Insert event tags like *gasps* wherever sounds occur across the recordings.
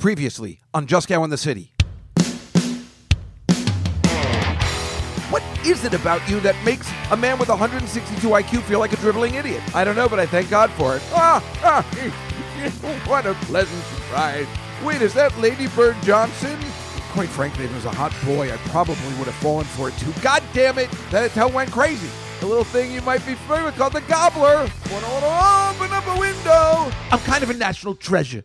Previously on Juskow in the City. What is it about you that makes a man with 162 IQ feel like a dribbling idiot? I don't know, but I thank God for it. Ah, ah, *laughs* what a pleasant surprise. Wait, is that Lady Bird Johnson? Quite frankly, if it was a hot boy, I probably would have fallen for it too. God damn it, that hotel went crazy. The little thing you might be familiar with called the gobbler. Wanna open up a window. I'm kind of a national treasure.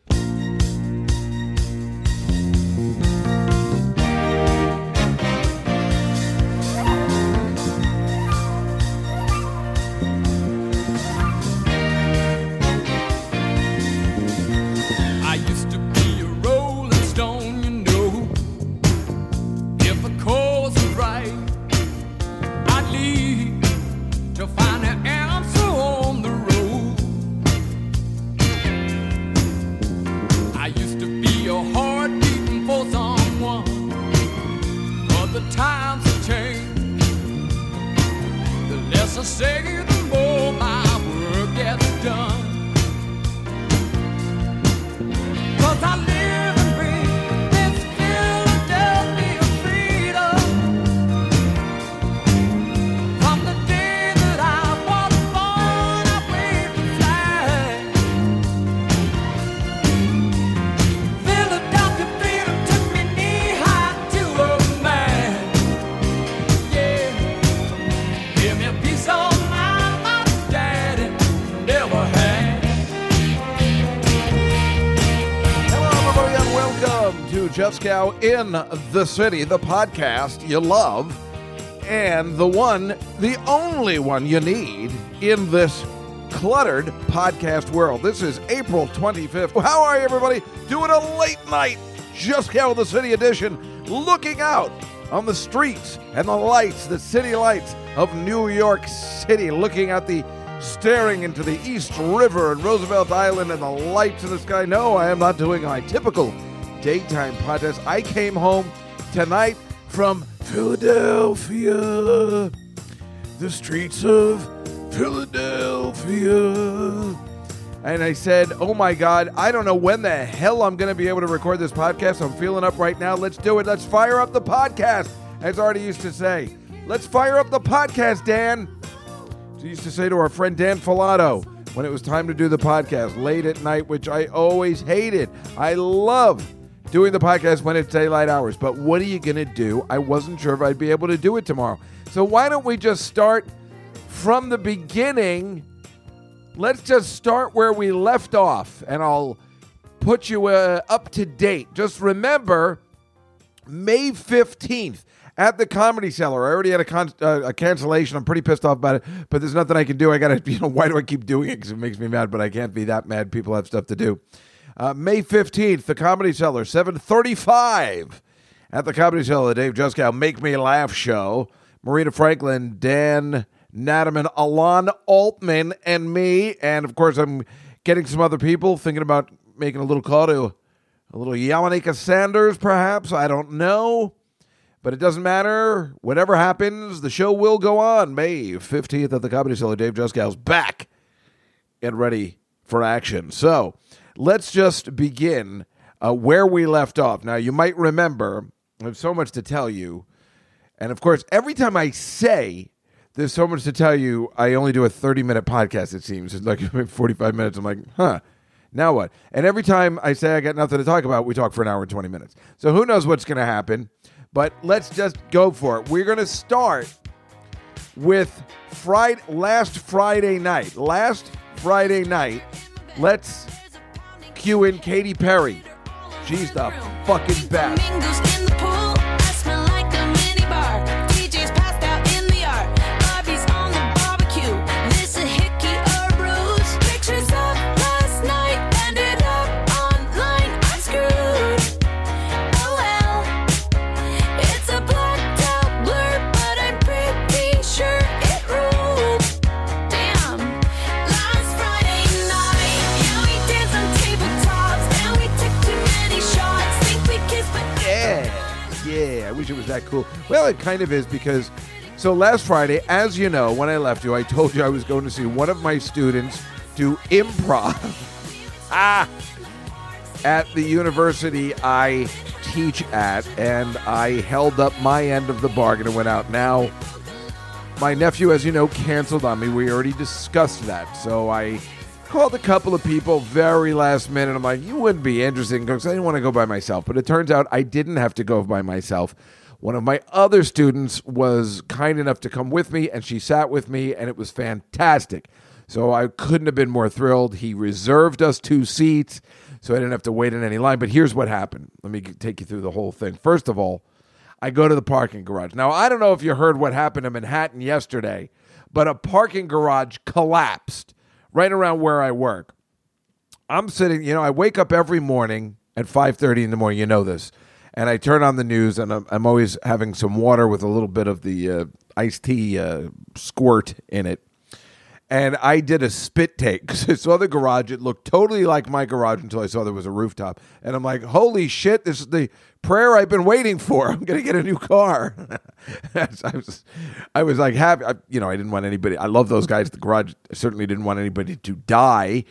Welcome to Juskow in the City, the podcast you love, and the one, the only one you need in this cluttered podcast world. This is April 25th. How are you, everybody? Doing a late night Juskow in the City edition, looking out on the streets and the lights, the city lights of New York City, looking at the staring into the East River and Roosevelt Island and the lights in the sky. No, I am not doing my typical daytime podcast. I came home tonight from Philadelphia, the streets of Philadelphia. And I said, Oh my God, I don't know when the hell I'm going to be able to record this podcast. I'm feeling up right now. Let's do it. Let's fire up the podcast, as Artie used to say. Let's fire up the podcast, Dan. She used to say to our friend Dan Filato when it was time to do the podcast late at night, which I always hated. I love doing the podcast when it's daylight hours, but what are you going to do? I wasn't sure if I'd be able to do it tomorrow. So why don't we just start from the beginning? Let's just start where we left off, and I'll put you uh, up to date. Just remember, May 15th at the Comedy Cellar. I already had a, con- uh, a cancellation. I'm pretty pissed off about it, but there's nothing I can do. I got to, *laughs* you know, why do I keep doing it? Because it makes me mad, but I can't be that mad. People have stuff to do. Uh, May 15th, the Comedy Cellar, 735 at the Comedy Cellar, the Dave Juskow Make Me Laugh show. Marina Franklin, Dan Naturman, Alon Altman, and me. And of course, I'm getting some other people thinking about making a little call to a little Yamaneika Saunders, perhaps. I don't know. But it doesn't matter. Whatever happens, the show will go on. May 15th at the Comedy Cellar. Dave Juskow's back and ready for action. So let's just begin uh, where we left off. Now, you might remember, I have so much to tell you. And of course, every time I say there's so much to tell you, I only do a 30 minute podcast, it seems. It's like *laughs* 45 minutes. I'm like, huh, now what? And every time I say I got nothing to talk about, we talk for an hour and 20 minutes. So who knows what's going to happen? But let's just go for it. We're going to start with Friday, last Friday night. Last Friday night, let's cue in Katy Perry. She's the fucking best. That cool. Well, it kind of is because. So last Friday, as you know, when I left you, I told you I was going to see one of my students do improv. ah. *laughs* at the university I teach at, and I held up my end of the bargain and went out. Now, my nephew, as you know, canceled on me. We already discussed that. So I called a couple of people very last minute. I'm like, you wouldn't be interested because I didn't want to go by myself. But it turns out I didn't have to go by myself. One of my other students was kind enough to come with me, and she sat with me, and it was fantastic. So I couldn't have been more thrilled. He reserved us two seats, so I didn't have to wait in any line. But here's what happened. Let me take you through the whole thing. First of all, I go to the parking garage. Now, I don't know if you heard what happened in Manhattan yesterday, but a parking garage collapsed right around where I work. I'm sitting, you know, I wake up every morning at 5:30 in the morning, you know this. And I turn on the news and I'm, I'm always having some water with a little bit of the uh, iced tea uh, squirt in it and I did a spit take *laughs* because I saw the garage. It looked totally like my garage until I saw there was a rooftop, and I'm like, "Holy shit! This is the prayer I've been waiting for. *laughs* I'm gonna get a new car." *laughs* I was, I was like happy. I, you know, I didn't want anybody. I love those guys. at The garage I certainly didn't want anybody to die.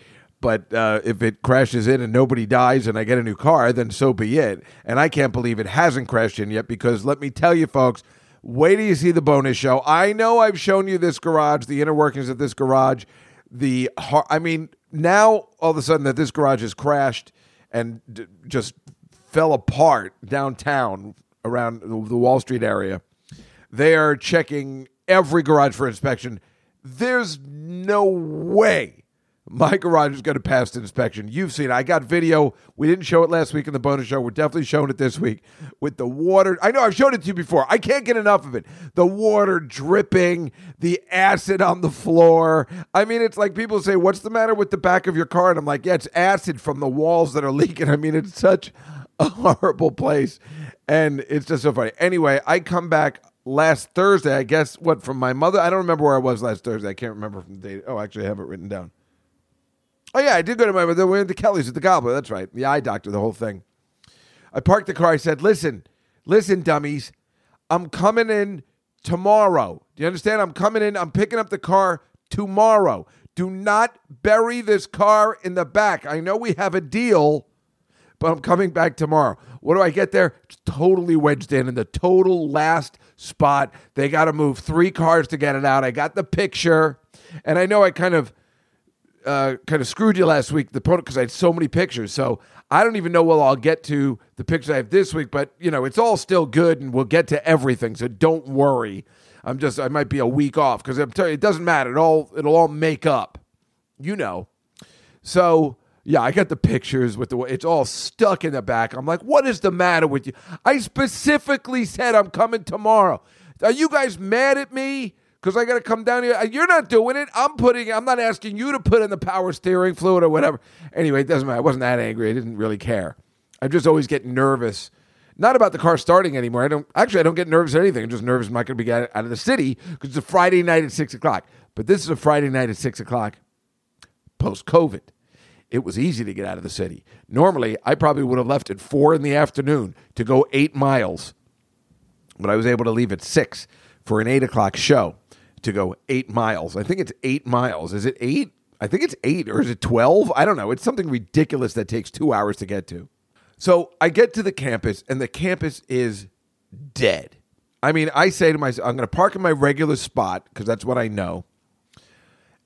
But uh, if it crashes in and nobody dies and I get a new car, then so be it. And I can't believe it hasn't crashed in yet because let me tell you, folks, Wait till you see the bonus show. I know I've shown you this garage, the inner workings of this garage. The har- I mean, now all of a sudden that this garage has crashed and d- just fell apart downtown around the the Wall Street area. They are checking every garage for inspection. There's no way my garage is going to pass inspection. You've seen it. I got video. We didn't show it last week in the bonus show. We're definitely showing it this week with the water. I know I've showed it to you before. I can't get enough of it. The water dripping, the acid on the floor. I mean, it's like people say, What's the matter with the back of your car? And I'm like, Yeah, it's acid from the walls that are leaking. I mean, it's such a horrible place. And it's just so funny. Anyway, I come back last Thursday, I guess, what, from my mother? I don't remember where I was last Thursday. I can't remember from the date. Oh, actually, I have it written down. Oh yeah, I did go to my mother. We went to Kelly's at the Gobbler. That's right, the eye doctor, the whole thing. I parked the car. I said, "Listen, listen, dummies, I'm coming in tomorrow. Do you understand? I'm coming in. I'm picking up the car tomorrow. Do not bury this car in the back. I know we have a deal." but I'm coming back tomorrow. What do I get there? It's totally wedged in in the total last spot. They got to move three cars to get it out. I got the picture, and I know I kind of uh, kind of screwed you last week, the because I had so many pictures. So I don't even know well I'll get to the pictures I have this week, but you know it's all still good, and we'll get to everything. So don't worry. I'm just I might be a week off because I'm telling you it doesn't matter. It all it'll all make up. You know. So yeah, I got the pictures with the it's all stuck in the back. I'm like, what is the matter with you? I specifically said I'm coming tomorrow. Are you guys mad at me? Because I got to come down here. Uh, you're not doing it. I'm putting. I'm not asking you to put in the power steering fluid or whatever. Anyway, it doesn't matter. I wasn't that angry. I didn't really care. I just always get nervous. Not about the car starting anymore. I don't actually. I don't get nervous at anything. I'm just nervous. I'm not going to be out of the city because it's a Friday night at six o'clock. But this is a Friday night at six o'clock, post COVID it was easy to get out of the city. Normally, I probably would have left at four in the afternoon to go eight miles, but I was able to leave at six for an eight o'clock show to go eight miles. I think it's eight miles. Is it eight? I think it's eight, or is it 12? I don't know. It's something ridiculous that takes two hours to get to. So I get to the campus, and the campus is dead. I mean, I say to myself, I'm going to park in my regular spot because that's what I know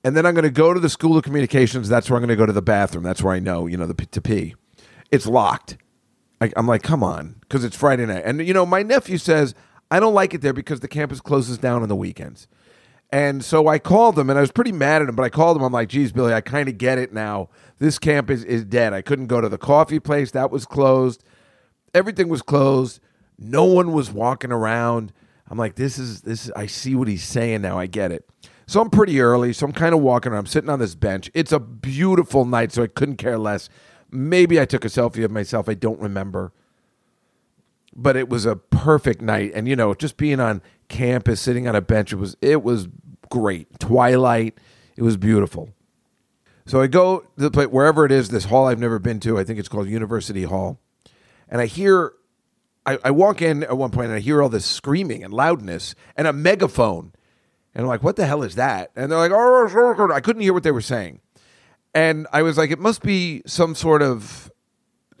and then I'm going to go to the School of Communications. That's where I'm going to go to the bathroom. That's where I know, you know, the to pee. It's locked. I, I'm like, come on, because it's Friday night. And you know, my nephew says I don't like it there because the campus closes down on the weekends. And so I called him, and I was pretty mad at him. But I called him. I'm like, geez, Billy, I kind of get it now. This camp is, is dead. I couldn't go to the coffee place that was closed. Everything was closed. No one was walking around. I'm like, this is this. I see what he's saying now. I get it. So I'm pretty early. So I'm kind of walking around. I'm sitting on this bench. It's a beautiful night, so I couldn't care less. Maybe I took a selfie of myself. I don't remember. But it was a perfect night. And, you know, just being on campus, sitting on a bench, it was, it was great. Twilight. It was beautiful. So I go to the place, wherever it is, this hall I've never been to. I think it's called University Hall. And I hear, I, I walk in at one point and I hear all this screaming and loudness and a megaphone. And I'm like, what the hell is that? And they're like, oh, I couldn't hear what they were saying. And I was like, it must be some sort of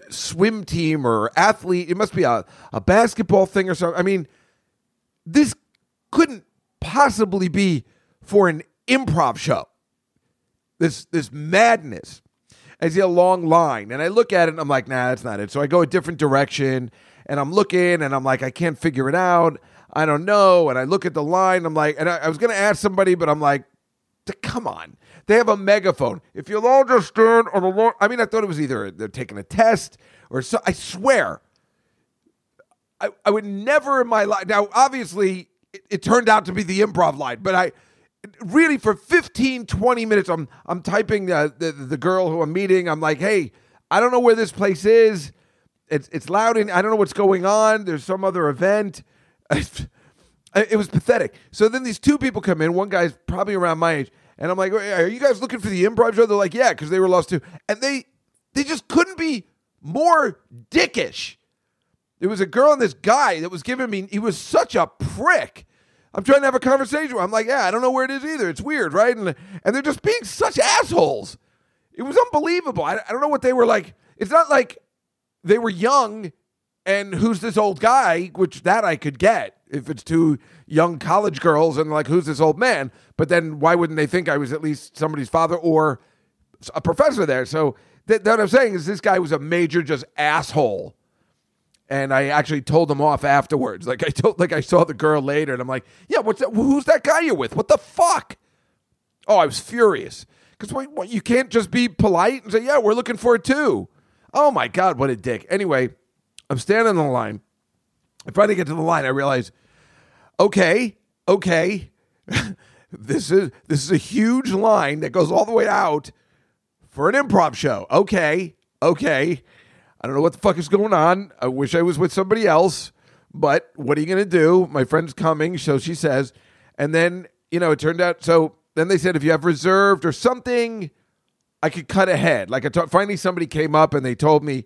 swim team or athlete. It must be a, a basketball thing or something. I mean, this couldn't possibly be for an improv show. This this madness. I see a long line and I look at it and I'm like, nah, that's not it. So I go a different direction and I'm looking and I'm like, I can't figure it out. I don't know. And I look at the line. I'm like, and I, I was to ask somebody, but I'm like, come on. They have a megaphone. If you'll all just stand on the long, I mean, I thought it was either they're taking a test or so. I swear, I, I would never in my life. Now, obviously, it, it turned out to be the improv line, but I really for 15, 20 minutes, I'm I'm typing uh, the the girl who I'm meeting. I'm like, hey, I don't know where this place is. It's it's loud and I don't know what's going on. There's some other event. *laughs* it was pathetic. So then these two people come in. One guy's probably around my age, and I'm like, "Are you guys looking for the improv show?" They're like, "Yeah," because they were lost too, and they they just couldn't be more dickish. There was a girl and this guy that was giving me. He was such a prick. I'm trying to have a conversation. with him. I'm like, yeah, I don't know where it is either. It's weird, right? And and they're just being such assholes. It was unbelievable. I, I don't know what they were like. It's not like they were young and who's this old guy, which that I could get if it's two young college girls and like who's this old man. But then why wouldn't they think I was at least somebody's father or a professor there? So th- what I'm saying is this guy was a major just asshole. And I actually told him off afterwards. Like I told, like I saw the girl later, and I'm like, "Yeah, what's that? Who's that guy you're with? What the fuck?" Oh, I was furious because you can't just be polite and say, "Yeah, we're looking for it too." Oh my god, what a dick! Anyway, I'm standing in the line. I finally get to the line. I realize, okay, okay, *laughs* this is this is a huge line that goes all the way out for an improv show. Okay, okay. I don't know what the fuck is going on. I wish I was with somebody else, but what are you going to do? My friend's coming, so she says. And then, you know, it turned out so then they said if you have reserved or something, I could cut ahead. Like I t- finally somebody came up and they told me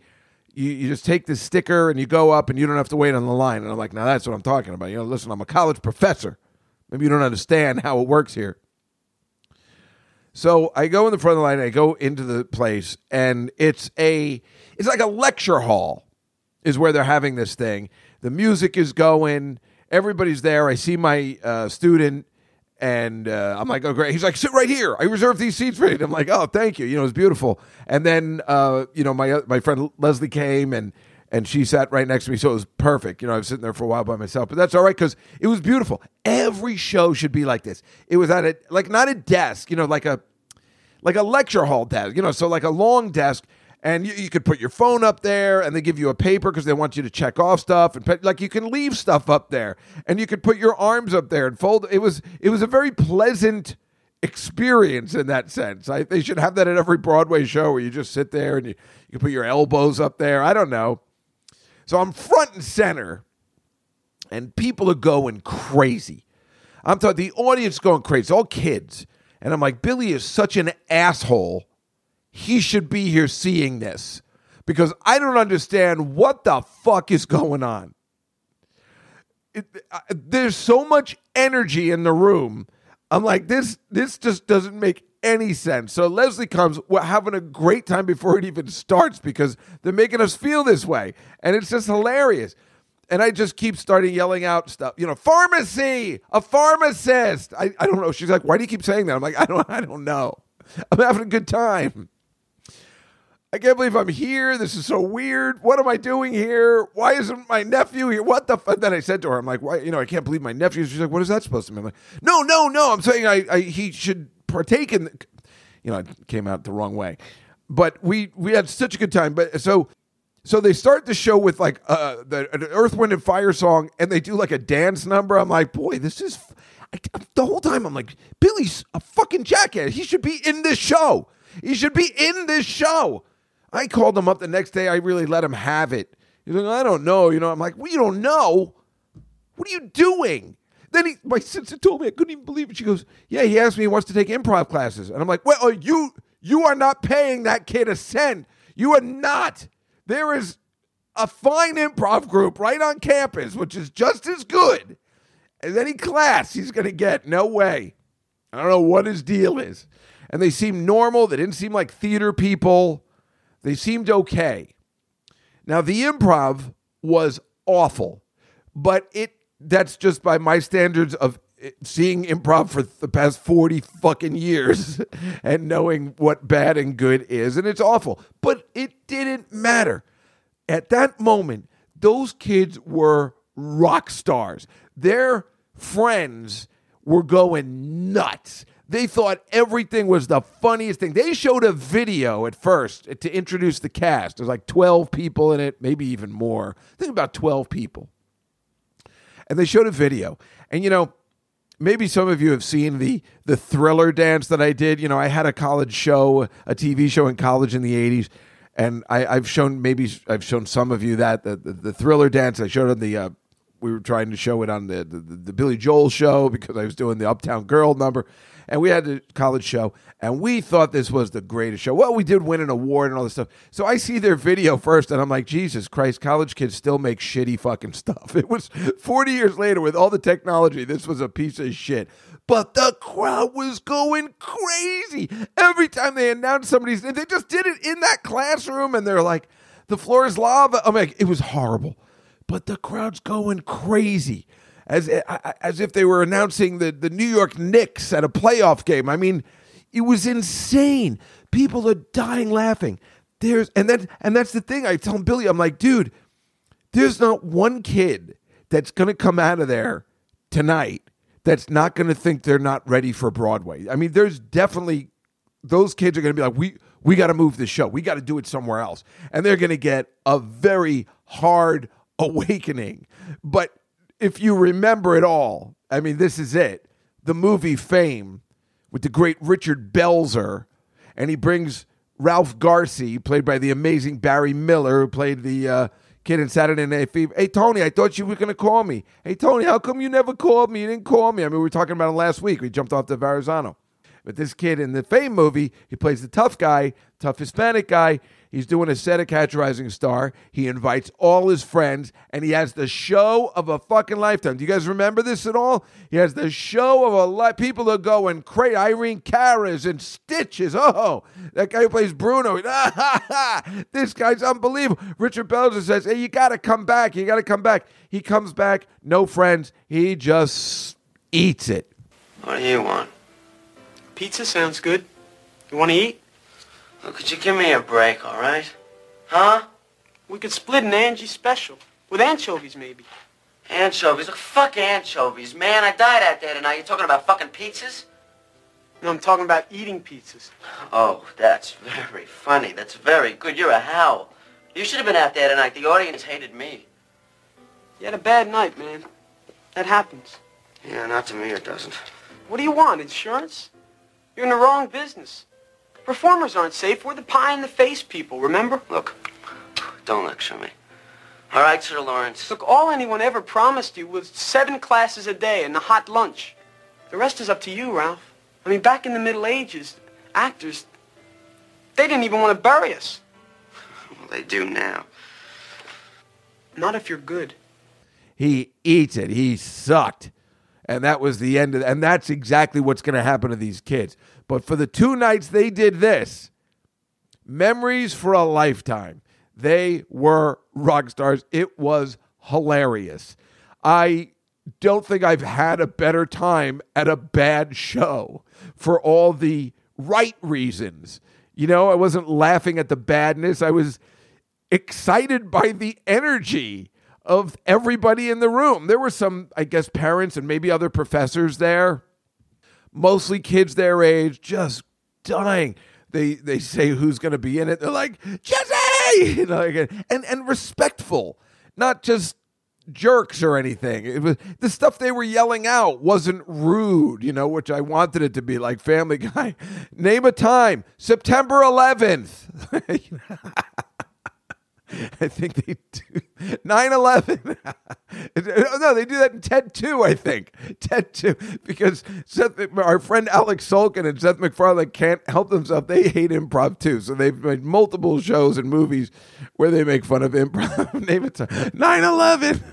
you, you just take this sticker and you go up and you don't have to wait on the line. And I'm like, now that's what I'm talking about. You know, listen, I'm a college professor. Maybe you don't understand how it works here. So I go in the front of the line, I go into the place, and it's a it's like a lecture hall is where they're having this thing. The music is going, everybody's there. I see my uh, student, and uh, I'm like, oh great. He's like, sit right here. I reserved these seats for you. And I'm like, oh thank you. You know, it's beautiful. And then uh, you know my my friend Leslie came and. And she sat right next to me, so it was perfect. You know, I was sitting there for a while by myself, but that's all right because it was beautiful. Every show should be like this. It was at a like not a desk, you know, like a like a lecture hall desk, you know, so like a long desk, and you, you could put your phone up there, and they give you a paper because they want you to check off stuff, and put- like you can leave stuff up there, and you could put your arms up there and fold. It was it was a very pleasant experience in that sense. I, they should have that at every Broadway show where you just sit there and you, you put your elbows up there. I don't know. So I'm front and center, and people are going crazy. I'm talking the audience going crazy, all kids. And I'm like, Billy is such an asshole. He should be here seeing this because I don't understand what the fuck is going on. It, uh, there's so much energy in the room. I'm like, this this just doesn't make any sense. So Leslie comes, having a great time before it even starts because they're making us feel this way. And it's just hilarious. And I just keep starting yelling out stuff, you know, pharmacy, a pharmacist. I, I don't know. She's like, why do you keep saying that? I'm like, I don't I don't know. I'm having a good time. I can't believe I'm here. This is so weird. What am I doing here? Why isn't my nephew here? What the fuck? Then I said to her, I'm like, why? You know, I can't believe my nephew. She's like, what is that supposed to mean? I'm like, no, no, no. I'm saying I, I he should partake in. The, you know, it came out the wrong way, but we we had such a good time. But so so they start the show with like uh, the an Earth, Wind, and Fire song, and they do like a dance number. I'm like, boy, this is. I, the whole time I'm like, Billy's a fucking jackass. He should be in this show. He should be in this show. I called him up the next day. I really let him have it. He's like, I don't know. You know, I'm like, well, you don't know. What are you doing? Then he, my sister told me I couldn't even believe it. She goes, Yeah, he asked me he wants to take improv classes, and I'm like, Well, you you are not paying that kid a cent. You are not. There is a fine improv group right on campus, which is just as good as any class he's going to get. No way. I don't know what his deal is. And they seemed normal. They didn't seem like theater people. They seemed okay. Now, the improv was awful, but it that's just by my standards of eh, seeing improv for the past 40 fucking years *laughs* and knowing what bad and good is. And it's awful, but it didn't matter. At that moment, those kids were rock stars. Their friends were going nuts. They thought everything was the funniest thing. They showed a video at first to introduce the cast. There's like 12 people in it, maybe even more. Think about 12 people. And they showed a video. And you know, maybe some of you have seen the the thriller dance that I did. You know, I had a college show, a TV show in college in the 80s. And I, I've shown maybe I've shown some of you that the, the, the thriller dance I showed on the uh, we were trying to show it on the, the the Billy Joel show because I was doing the Uptown Girl number, and we had the college show, and we thought this was the greatest show. Well, we did win an award and all this stuff. So I see their video first, and I'm like, Jesus Christ, college kids still make shitty fucking stuff. *laughs* It was 40 years later with all the technology. This was a piece of shit. But the crowd was going crazy every time they announced somebody's name. They just did it in that classroom, and they're like, "The floor is lava." I'm like, it was horrible but the crowd's going crazy as as if they were announcing the, the New York Knicks at a playoff game. I mean, it was insane. People are dying laughing. There's and then and that's the thing. I tell Billy, I'm like, dude, there's not one kid that's gonna come out of there tonight that's not gonna think they're not ready for Broadway. I mean, there's definitely those kids are going to be like, we we got to move the show. We got to do it somewhere else, and they're going to get a very hard awakening. But if you remember it all, I mean, this is it. The movie Fame with the great Richard Belzer, and he brings Ralph Garcia, played by the amazing Barry Miller, who played the uh, kid in Saturday Night Fever. Hey, Tony, I thought you were going to call me. Hey, Tony, how come you never called me? You didn't call me. I mean, we were talking about it last week. We jumped off to Verrazano. But this kid in the Fame movie, he plays the tough guy, tough Hispanic guy. He's doing a set of Catch a Rising Star. He invites all his friends, and he has the show of a fucking lifetime. Do you guys remember this at all? He has the show of a life. People are going crazy. Irene Cara and Stitches. Oh, that guy who plays Bruno. *laughs* this guy's unbelievable. Richard Belzer says, "Hey, you got to come back. You got to come back." He comes back, no friends. He just eats it. What do you want? Pizza sounds good. You want to eat? Look, could you give me a break, all right? Huh? We could split an Angie special. With anchovies, maybe. Anchovies? Look, fuck anchovies, man. I died out there tonight. You're talking about fucking pizzas? No, I'm talking about eating pizzas. Oh, that's very funny. That's very good. You're a howl. You should have been out there tonight. The audience hated me. You had a bad night, man. That happens. Yeah, not to me it doesn't. What do you want, insurance? You're in the wrong business. Performers aren't safe. We're the pie in the face people, remember? Look, don't lecture me. All right, Sir Lawrence. Look, all anyone ever promised you was seven classes a day and a hot lunch. The rest is up to you, Ralph. I mean, back in the Middle Ages, actors, they didn't even want to bury us. Well, they do now. Not if you're good. He eats it. He sucked. And that was the end of and that's exactly what's going to happen to these kids. But for the two nights they did this, memories for a lifetime. They were rock stars. It was hilarious. I don't think I've had a better time at a bad show for all the right reasons. You know, I wasn't laughing at the badness. I was excited by the energy of everybody in the room. There were some, I guess, parents and maybe other professors there, mostly kids their age, just dying. They they say who's going to be in it. They're like Jesse, *laughs* and and respectful, not just jerks or anything. It was the stuff they were yelling out wasn't rude, you know, which I wanted it to be like Family *laughs* Guy. Name a time, September 11th. *laughs* I think they do 9 11. *laughs* no, they do that in TED 2, I think. TED 2. Because Seth, our friend Alex Sulkin and Seth MacFarlane can't help themselves. They hate improv too. So they've made multiple shows and movies where they make fun of improv. *laughs* Name it 9 11.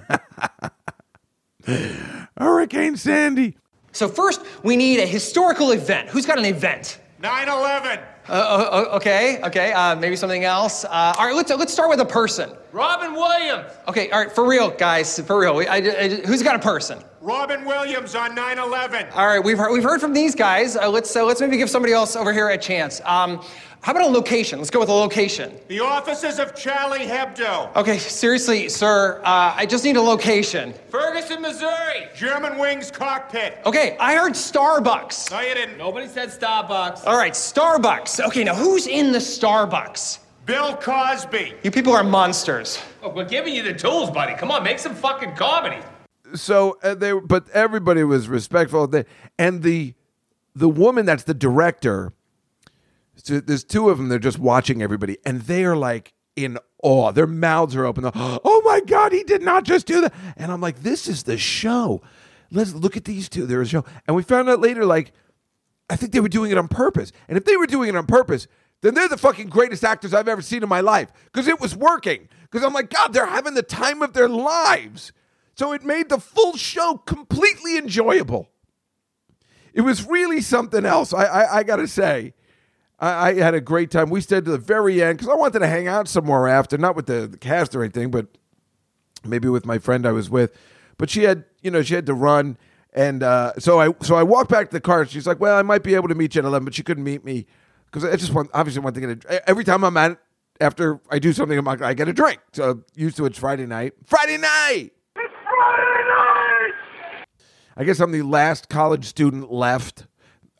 *laughs* Hurricane Sandy. So first, we need a historical event. Who's got an event? 9 11. Uh, uh, okay, okay. Uh, maybe something else. Uh, all right, let's let's start with a person. Robin Williams. Okay, all right, for real, guys, for real. I, I- who's got a person? Robin Williams on 9 11. All right, we've heard, we've heard from these guys. Uh, let's uh, let's maybe give somebody else over here a chance. Um, how about a location? Let's go with a location. The offices of Charlie Hebdo. Okay, seriously, sir, uh, I just need a location. Ferguson, Missouri. German Wings Cockpit. Okay, I heard Starbucks. No, you didn't. Nobody said Starbucks. All right, Starbucks. Okay, now who's in the Starbucks? Bill Cosby. You people are monsters. Look, we're giving you the tools, buddy. Come on, make some fucking comedy. So uh, they but everybody was respectful. Of the, and the the woman that's the director so there's two of them they're just watching everybody and they are like in awe. Their mouths are open. *gasps* Oh my god he did not just do that. And i'm like this is the show. Let's look at these two. They're a show. And we found out later like i think they were doing it on purpose. And if they were doing it on purpose then they're the fucking greatest actors i've ever seen in my life. Because it was working. Because i'm like god they're having the time of their lives so it made the full show completely enjoyable. It was really something else. I I, I gotta say, I, I had a great time. We stayed to the very end because I wanted to hang out somewhere after, not with the, the cast or anything, but maybe with my friend I was with. But she had, you know, she had to run, and uh, so I so I walked back to the car. She's like, "Well, I might be able to meet you at 11, but she couldn't meet me because I just want obviously want to get a, every time I'm at after I do something, I'm like, I get a drink. So used to it's Friday night. Friday night. I guess I'm the last college student left.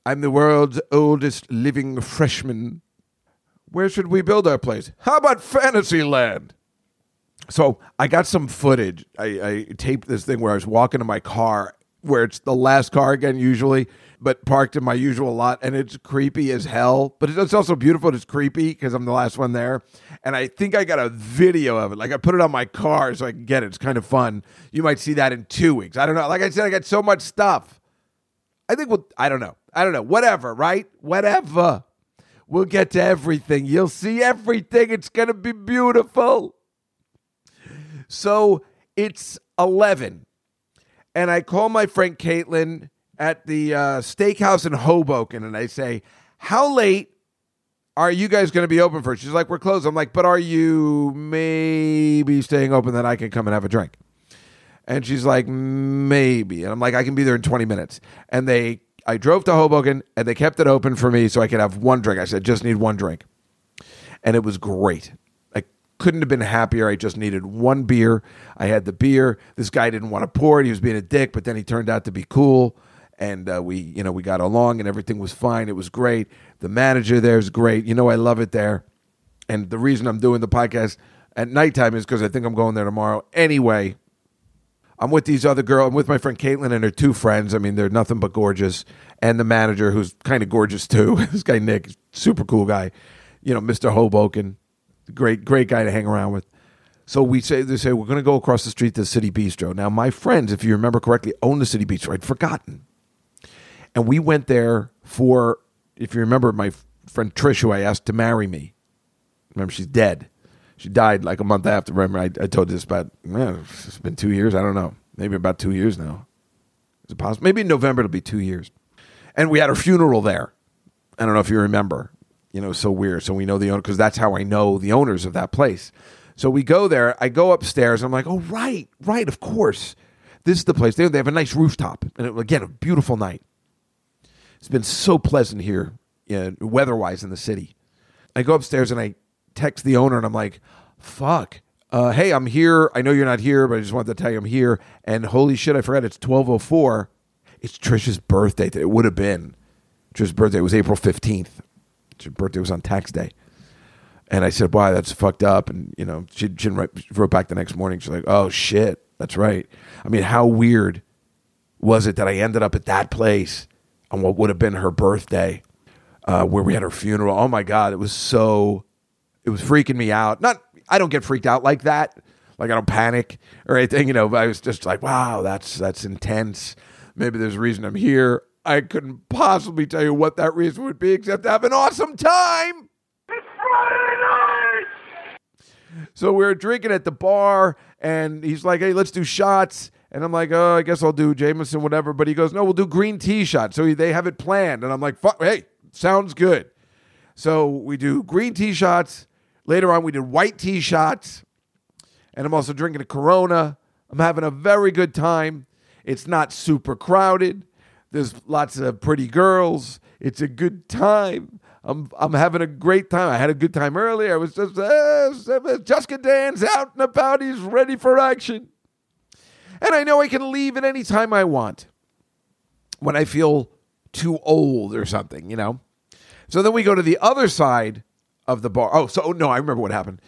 I'm the world's oldest living freshman. Where should we build our place? How about Fantasyland? So I got some footage. I, I taped this thing where I was walking to my car, where it's the last car again, usually, but parked in my usual lot, and it's creepy as hell. But it's also beautiful. It's creepy because I'm the last one there, and I think I got a video of it. Like I put it on my car so I can get it. It's kind of fun. You might see that in two weeks. I don't know. Like I said, I got so much stuff. I think we'll. I don't know. I don't know. Whatever. Right? Whatever. We'll get to everything. You'll see everything. It's gonna be beautiful. So it's 11. And I call my friend Caitlin at the uh, steakhouse in Hoboken and I say, How late are you guys going to be open for? She's like, We're closed. I'm like, But are you maybe staying open that I can come and have a drink? And she's like, Maybe. And I'm like, I can be there in 20 minutes. And they, I drove to Hoboken and they kept it open for me so I could have one drink. I said, Just need one drink. And it was great couldn't have been happier. I just needed one beer. I had the beer. This guy didn't want to pour it. He was being a dick, but then he turned out to be cool. And uh, we, you know, we got along and everything was fine. It was great. The manager there is great. You know, I love it there. And the reason I'm doing the podcast at nighttime is because I think I'm going there tomorrow. Anyway, I'm with these other girl. I'm with my friend Caitlin and her two friends. I mean, they're nothing but gorgeous. And the manager, who's kind of gorgeous too. *laughs* this guy Nick, super cool guy. You know, Mr. Hoboken great great guy to hang around with. So we say they say we're going to go across the street to the City Bistro. Now my friends, if you remember correctly, own the City Bistro. I'd forgotten, and we went there for. If you remember, my friend Trish, who I asked to marry me. Remember, she's dead. She died like a month after. Remember, I, I told this about. eh, it's been two years. I don't know. Maybe about two years now. Is it possible? Maybe in November it'll be two years. And we had her funeral there. I don't know if you remember you know, so weird. So we know the owner because that's how I know the owners of that place. So we go there. I go upstairs. I'm like, oh right, right, of course. This is the place. They, they have a nice rooftop, and it, again, a beautiful night. It's been so pleasant here, yeah, weather-wise, in the city. I go upstairs and I text the owner, and I'm like, fuck. Uh, hey, I'm here. I know you're not here, but I just wanted to tell you I'm here. And holy shit, I forgot it's 12:04. It's Trisha's birthday. It would have been Trisha's birthday. It was April 15th her birthday was on tax day. And I said, "Why? That's fucked up." And you know, she, she wrote back the next morning. She's like, "Oh shit, that's right." I mean, how weird was it that I ended up at that place on what would have been her birthday, uh, where we had her funeral? Oh my god, it was so, it was freaking me out. Not, I don't get freaked out like that. Like I don't panic or anything, you know. But I was just like, "Wow, that's that's intense." Maybe there's a reason I'm here. I couldn't possibly tell you what that reason would be except to have an awesome time. It's Friday night. So we were drinking at the bar, and he's like, "Hey, let's do shots." And I'm like, "Oh, I guess I'll do Jameson, whatever." But he goes, "No, we'll do green tea shots." So they have it planned, and I'm like, "Fuck, hey, sounds good." So we do green tea shots. Later on, we did white tea shots. And I'm also drinking a Corona. I'm having a very good time. It's not super crowded. There's lots of pretty girls. It's a good time. I'm I'm having a great time. I had a good time earlier. I was just uh, Jessica Dan's out and about. He's ready for action. And I know I can leave at any time I want when I feel too old or something, you know? So then we go to the other side of the bar. Oh, so no, I remember what happened.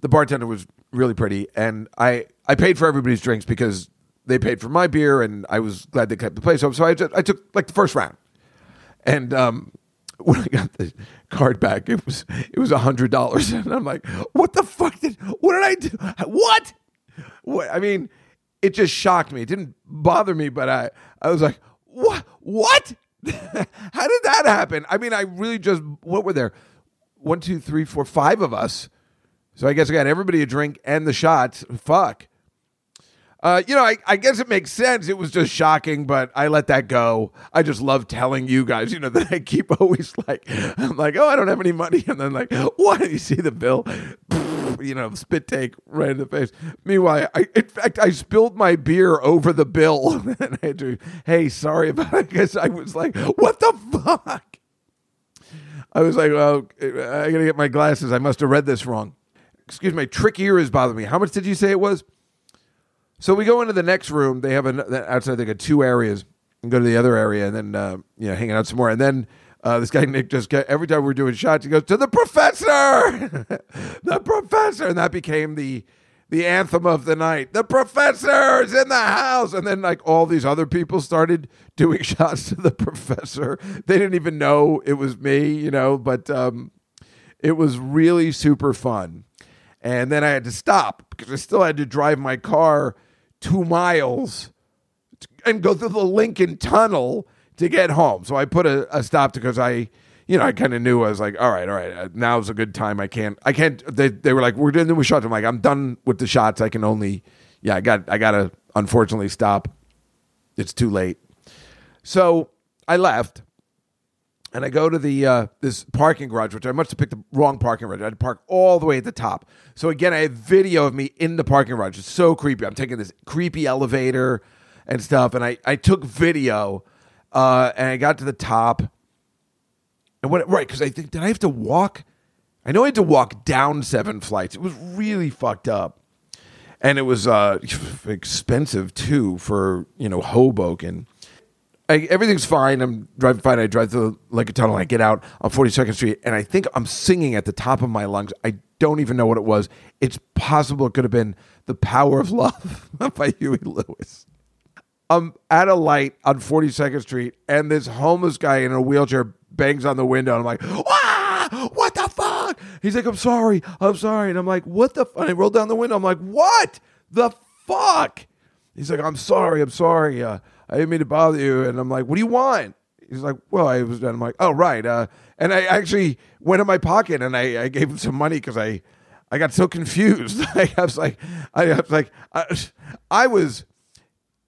The bartender was really pretty, and I, I paid for everybody's drinks because they paid for my beer, and I was glad they kept the place open. So I, just, I took like the first round. And um, *laughs* when I got the card back, it was it was a hundred dollars, *laughs* and I'm like, "What the fuck did? What did I do? What? What? I mean, it just shocked me. It didn't bother me, but I I was like, "What? What? *laughs* How did that happen? I mean, I really just what were there? One, two, three, four, five of us. So I guess I got everybody a drink and the shots. Fuck. Uh, you know, I, I guess it makes sense. It was just shocking, but I let that go. I just love telling you guys, you know, that I keep *laughs* always like, I'm like, oh, I don't have any money. *laughs* And then, like, why Do you see the bill? *laughs* You know, spit take right in the face. Meanwhile, I, in fact, I spilled my beer over the bill. and I had to, hey, sorry about it. Because I was like, what the fuck? I was like, well, I gotta get my glasses. I must have read this wrong. Excuse me, trick ear is bothering me. How much did you say it was? So we go into the next room. They have an outside. They got two areas. And go to the other area and then uh, you know hanging out some more. And then uh, this guy Nick just get, every time we're doing shots, he goes to the professor, *laughs* the professor, and that became the the anthem of the night. The professor is in the house, and then like all these other people started doing *laughs* shots to the professor. They didn't even know it was me, you know. But um, it was really super fun. And then I had to stop because I still had to drive my car two miles and go through the Lincoln Tunnel to get home. So I put a, a stop because I, you know, I kind of knew I was like, all right, all right, uh, now's a good time. I can't, I can't. They, they were like, we're doing the shots. I'm like, I'm done with the shots. I can only, yeah, I got, I got to unfortunately stop. It's too late. So I left and I go to the uh, this parking garage, which I must have picked the wrong parking garage. I had to park all the way at the top. So again, I have video of me in the parking garage. It's so creepy. I'm taking this creepy elevator and stuff, and I I took video, uh, and I got to the top, and what right because I think did I have to walk? I know I had to walk down seven flights. It was really fucked up, and it was uh, *laughs* expensive too for you know Hoboken. I, everything's fine. I'm driving fine. I drive through like a Tunnel. I get out on 42nd Street, and I think I'm singing at the top of my lungs. I don't even know what it was. It's possible it could have been "The Power of Love" *laughs* by Huey Lewis. I'm at a light on 42nd Street, and this homeless guy in a wheelchair bangs on the window. And I'm like, "Ah, what the fuck?" He's like, "I'm sorry, I'm sorry," and I'm like, "What the?" F-? And I roll down the window. I'm like, "What the fuck?" He's like, "I'm sorry, I'm sorry. Uh, I didn't mean to bother you." And I'm like, "What do you want?" He's like, "Well, I was." I'm like, "Oh, right." Uh, and I actually went in my pocket and I, I gave him some money because I, I got so confused. *laughs* I was like, I was like, I, I was.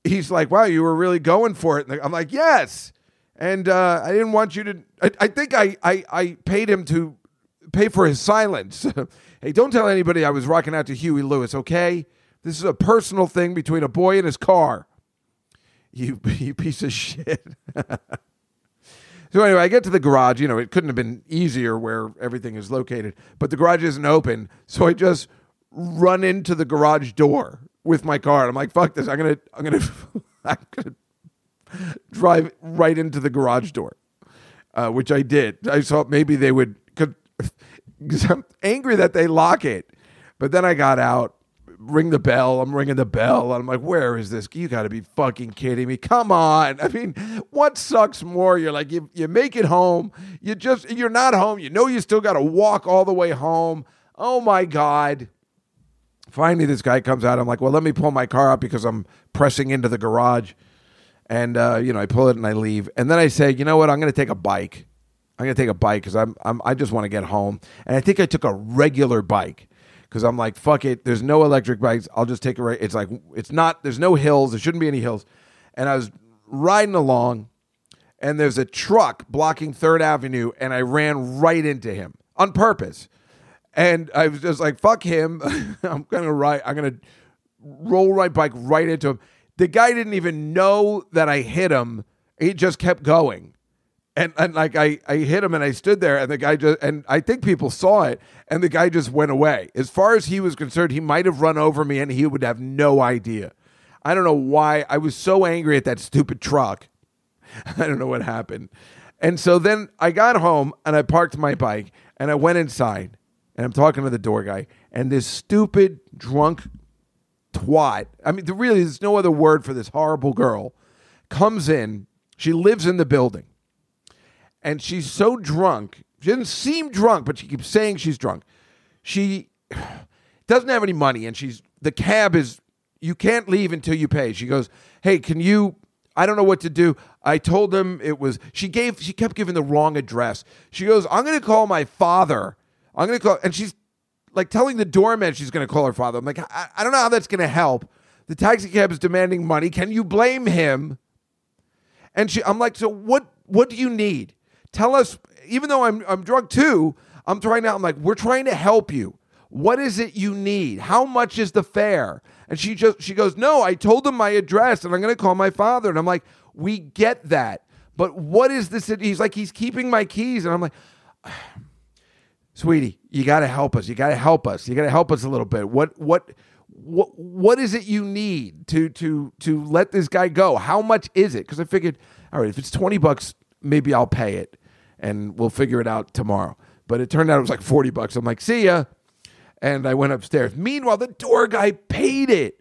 He's like, "Wow, you were really going for it." And I'm like, "Yes." And uh, I didn't want you to. I, I think I, I I paid him to pay for his silence. *laughs* hey, don't tell anybody I was rocking out to Huey Lewis, okay? This is a personal thing between a boy and his car. You, *laughs* you piece of shit. so anyway, I get to the garage. You know, it couldn't have been easier where everything is located, but the garage isn't open. So I just run into the garage door with my car. I'm like, fuck this. I'm gonna, I'm gonna, *laughs* I'm gonna drive right into the garage door, uh, which I did. I thought maybe they would. Because *laughs* I'm angry that they lock it. But then I got out, ring the bell. I'm ringing the bell. I'm like, where is this? You got to be fucking kidding me. Come on. *laughs* I mean, what sucks more? You're like, you, you make it home. You just, you're not home. You know, you still got to walk all the way home. Oh my God. Finally, this guy comes out. I'm like, well, let me pull my car out because I'm pressing into the garage. And, uh, you know, I pull it and I leave. And then I say, you know what? I'm going to take a bike. I'm gonna take a bike because I'm, I'm I just want to get home. And I think I took a regular bike because I'm like, fuck it. There's no electric bikes. I'll just take a. Re- it's like it's not. There's no hills. There shouldn't be any hills. And I was riding along, and there's a truck blocking Third Avenue, and I ran right into him on purpose. And I was just like, "Fuck him! *laughs* I'm gonna ride. I'm gonna roll right bike right into him." The guy didn't even know that I hit him. He just kept going and and like I I hit him and I stood there and the guy just and I think people saw it and the guy just went away. As far as he was concerned, he might have run over me and he would have no idea. I don't know why I was so angry at that stupid truck. *laughs* I don't know what happened. And so then I got home and I parked my bike and I went inside and I'm talking to the door guy and this stupid drunk twat. I mean, really there's no other word for this horrible girl. Comes in. She lives in the building and she's so drunk. She doesn't seem drunk, but she keeps saying she's drunk. She *sighs* doesn't have any money, and she's the cab is you can't leave until you pay. She goes, "Hey, can you?" I don't know what to do. I told him it was. She gave. She kept giving the wrong address. She goes, "I'm going to call my father. I'm going to call," and she's like telling the doorman she's going to call her father. I'm like, I, I don't know how that's going to help. The taxi cab is demanding money. Can you blame him? And she, I'm like, so what? What do you need? Tell us. Even though I'm I'm drunk too, I'm trying to. I'm like, we're trying to help you. What is it you need? How much is the fare? And she just she goes, no. I told him my address, and I'm going to call my father. And I'm like, we get that, but what is this? He's like, he's keeping my keys, and I'm like. *sighs* Sweetie, you got to help us. You got to help us. You got to help us a little bit. What what what what is it you need to to to let this guy go? How much is it? Because I figured, all right, if it's twenty bucks, maybe I'll pay it, and we'll figure it out tomorrow. But it turned out it was like forty bucks. I'm like, see ya, and I went upstairs. Meanwhile, the door guy paid it.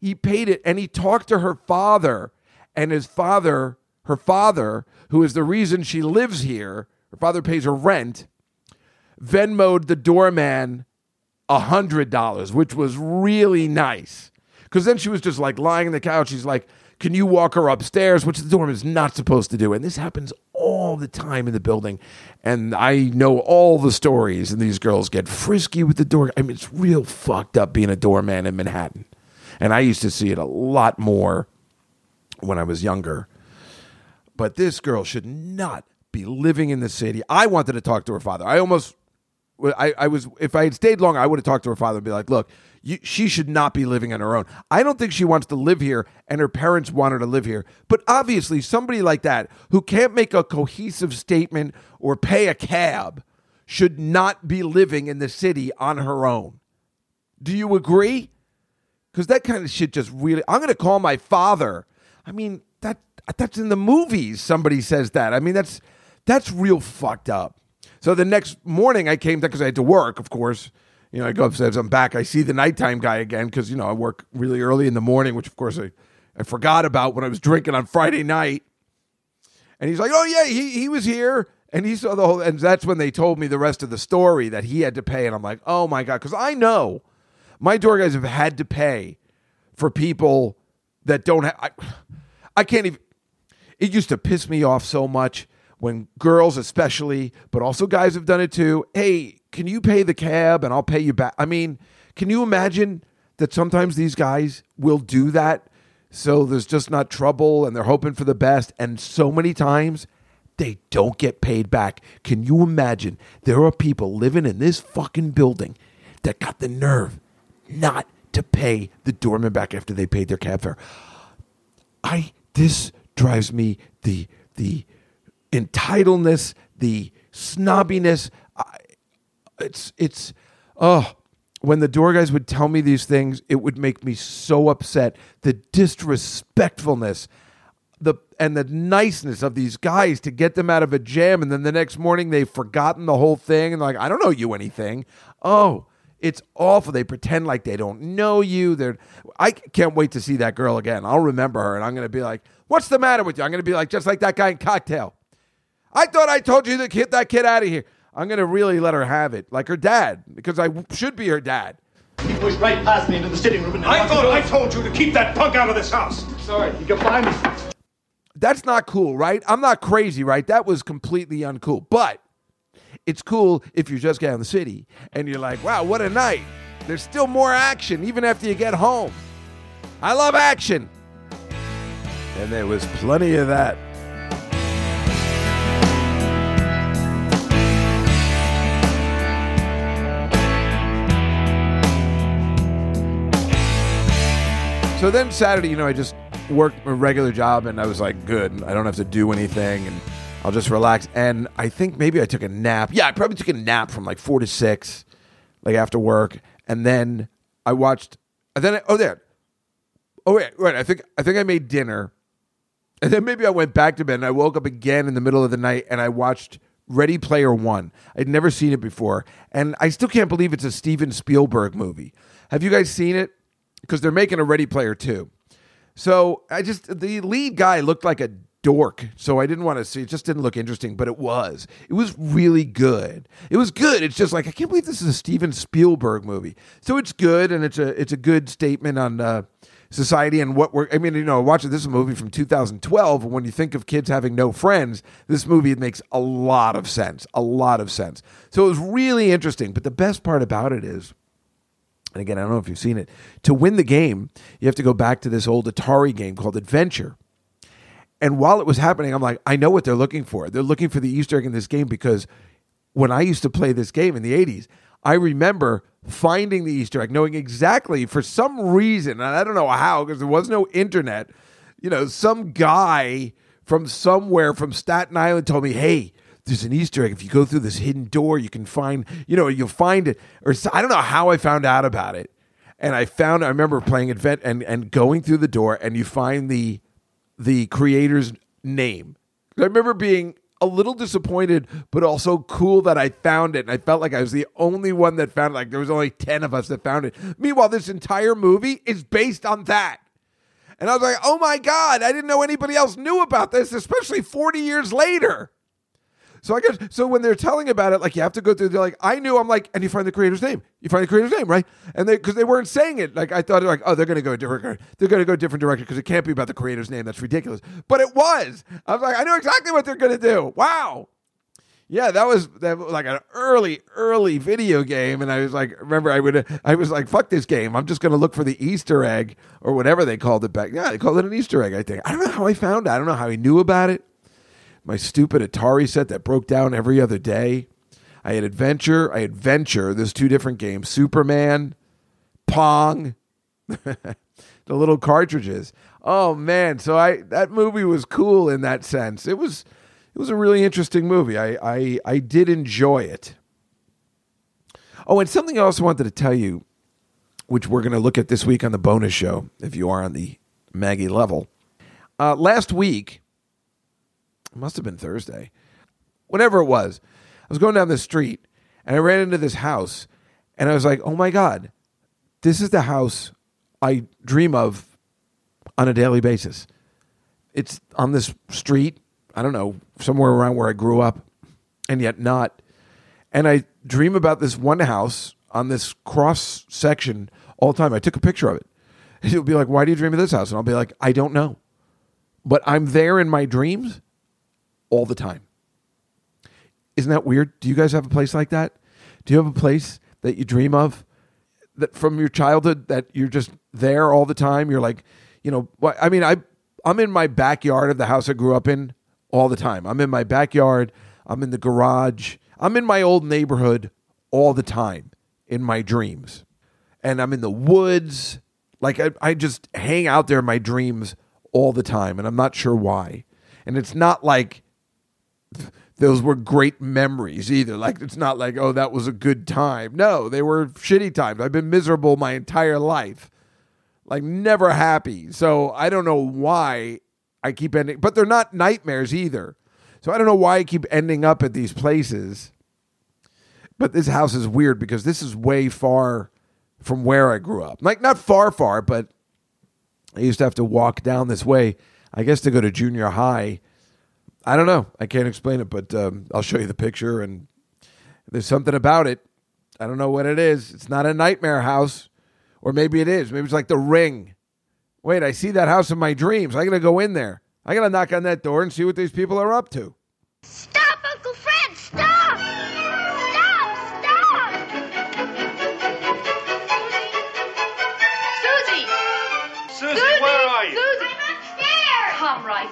He paid it, and he talked to her father, and his father, her father, who is the reason she lives here. Her father pays her rent. Venmoed the doorman a hundred dollars, which was really nice. Because then she was just like lying on the couch. She's like, "Can you walk her upstairs?" Which the doorman is not supposed to do, and this happens all the time in the building. And I know all the stories, and these girls get frisky with the door. I mean, it's real fucked up being a doorman in Manhattan, and I used to see it a lot more when I was younger. But this girl should not be living in the city. I wanted to talk to her father. I almost I, I was if I had stayed longer, I would have talked to her father and be like, "Look, you, she should not be living on her own. I don't think she wants to live here, and her parents want her to live here. But obviously, somebody like that who can't make a cohesive statement or pay a cab should not be living in the city on her own. Do you agree? Because that kind of shit just really. I'm going to call my father. I mean that that's in the movies. Somebody says that. I mean that's that's real fucked up. So the next morning I came because I had to work, of course. You know, I go upstairs, I'm back. I see the nighttime guy again because, you know, I work really early in the morning, which of course I, I forgot about when I was drinking on Friday night. And he's like, oh, yeah, he, he was here. And he saw the whole, and that's when they told me the rest of the story that he had to pay. And I'm like, oh my God. Because I know my door guys have had to pay for people that don't have, I, I can't even, it used to piss me off so much when girls especially but also guys have done it too hey can you pay the cab and i'll pay you back? I mean can you imagine that sometimes these guys will do that? So there's just not trouble and they're hoping for the best. And so many times they don't get paid back. Can you imagine? There are people living in this fucking building that got the nerve not to pay the doorman back after they paid their cab fare. I this drives me the the entitleness, the snobbiness. It's it's oh, when the door guys would tell me these things, it would make me so upset. The disrespectfulness, the and the niceness of these guys to get them out of a jam, and then the next morning they've forgotten the whole thing, and like, I don't know you anything. Oh. It's awful. They pretend like they don't know you. They're. I can't wait to see that girl again. I'll remember her, and I'm going to be like, "What's the matter with you?" I'm going to be like, just like that guy in Cocktail. I thought I told you to get that kid out of here. I'm going to really let her have it, like her dad, because I w- should be her dad. He pushed right past me into the sitting room and I thought I told you to keep that punk out of this house. Sorry, you can find me. That's not cool, right? I'm not crazy, right? That was completely uncool. But it's cool if you're just getting out of the city and you're like, wow, what a night. There's still more action even after you get home. I love action. And there was plenty of that. So then Saturday, you know, I just worked a regular job and I was like, good. I don't have to do anything and I'll just relax. And I think maybe I took a nap. Yeah, I probably took a nap from like four to six, like after work. And then I watched, and then, I, oh, there. Oh, wait, right. I think, I think I made dinner. And then maybe I went back to bed and I woke up again in the middle of the night and I watched Ready Player One. I'd never seen it before. And I still can't believe it's a Steven Spielberg movie. Have you guys seen it? Because they're making a Ready Player Two. So I just the lead guy looked like a dork, so I didn't want to see. It just didn't look interesting, but it was. It was really good. It was good. It's just like I can't believe this is a Steven Spielberg movie. So it's good, and it's a it's a good statement on uh, society and what we're. I mean, you know, watching this movie from 2012. When you think of kids having no friends, this movie makes a lot of sense. A lot of sense. So it was really interesting. But the best part about it is and again, I don't know if you've seen it. To win the game, you have to go back to this old Atari game called Adventure. And while it was happening, I'm like, I know what they're looking for. They're looking for the Easter egg in this game because when I used to play this game in the 80s, I remember finding the Easter egg, knowing exactly for some reason, and I don't know how, because there was no internet, you know, some guy from somewhere from Staten Island told me, hey, there's an Easter egg. If you go through this hidden door, you can find, you know, you'll find it. Or I don't know how I found out about it. And I found, I remember playing Advent and, and going through the door and you find the, the creator's name. I remember being a little disappointed, but also cool that I found it. And I felt like I was the only one that found it. Like there was only 10 of us that found it. Meanwhile, this entire movie is based on that. And I was like, oh my God, I didn't know anybody else knew about this, especially 40 years later. So I guess so when they're telling about it, like you have to go through. They're like, I knew. I'm like, and you find the creator's name. You find the creator's name, right? And they because they weren't saying it. Like I thought, like, oh, they're to go a different. They're to go a different direction because it can't be about the creator's name. That's ridiculous. But it was. I was like, I know exactly what they're to do. Wow. Yeah, that was that was like an early, early video game, and I was like, remember, I would, I was like, fuck this game. I'm just to look for the Easter egg or whatever they called it back. Yeah, they called it an Easter egg. I think. I don't know how I found it. I don't know how he knew about it my stupid Atari set that broke down every other day. I had Adventure. I had Venture. There's two different games Superman, Pong, *laughs* the little cartridges. Oh man, so I that movie was cool in that sense. It was it was a really interesting movie. I I, I did enjoy it. Oh, and something else I wanted to tell you, which we're going to look at this week on the bonus show, if you are on the Maggie level. Uh, last week, it must have been Thursday, whatever it was. I was going down the street and I ran into this house and I was like, oh my God, this is the house I dream of on a daily basis. It's on this street, I don't know, somewhere around where I grew up, and yet not. And I dream about this one house on this cross section all the time. I took a picture of it. *laughs* It'll be like, why do you dream of this house? And I'll be like, I don't know. But I'm there in my dreams all the time. Isn't that weird? Do you guys have a place like that? Do you have a place that you dream of that from your childhood that you're just there all the time? You're like, you know, I mean, I I'm in my backyard of the house I grew up in all the time. I'm in my backyard, I'm in the garage, I'm in my old neighborhood all the time in my dreams. And I'm in the woods. Like I, I just hang out there in my dreams all the time and I'm not sure why. And it's not like those were great memories either. Like it's not like, oh, that was a good time. No, they were shitty times. I've been miserable my entire life. Like never happy. So I don't know why I keep ending but they're not nightmares either. So I don't know why I keep ending up at these places. But this house is weird because this is way far from where I grew up. Like not far far, but I used to have to walk down this way, I guess to go to junior high. I don't know. I can't explain it, but um, I'll show you the picture. And there's something about it. I don't know what it is. It's not a nightmare house, or maybe it is. Maybe it's like the ring. Wait, I see that house in my dreams. I gotta go in there. I gotta knock on that door and see what these people are up to. Stop,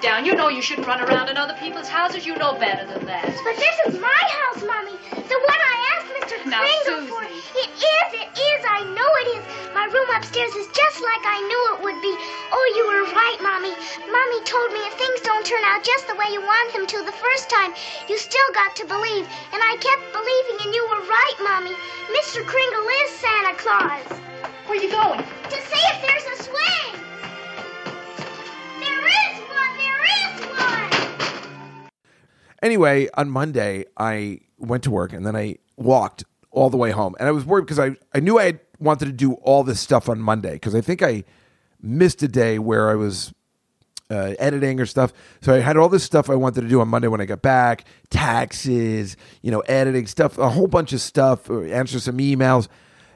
down. You know you shouldn't run around in other people's houses. You know better than that. But this is my house, Mommy. The one I asked Mr. Now, Kringle for it is, it is, I know it is. My room upstairs is just like I knew it would be. Oh, you were right, Mommy. Mommy told me if things don't turn out just the way you want them to the first time, you still got to believe. And I kept believing, and you were right, Mommy. Mr. Kringle is Santa Claus. Where are you going? To see if there's a swing. Anyway, on Monday, I went to work and then I walked all the way home. And I was worried because I, I knew I wanted to do all this stuff on Monday because I think I missed a day where I was uh, editing or stuff. So I had all this stuff I wanted to do on Monday when I got back taxes, you know, editing stuff, a whole bunch of stuff, or answer some emails.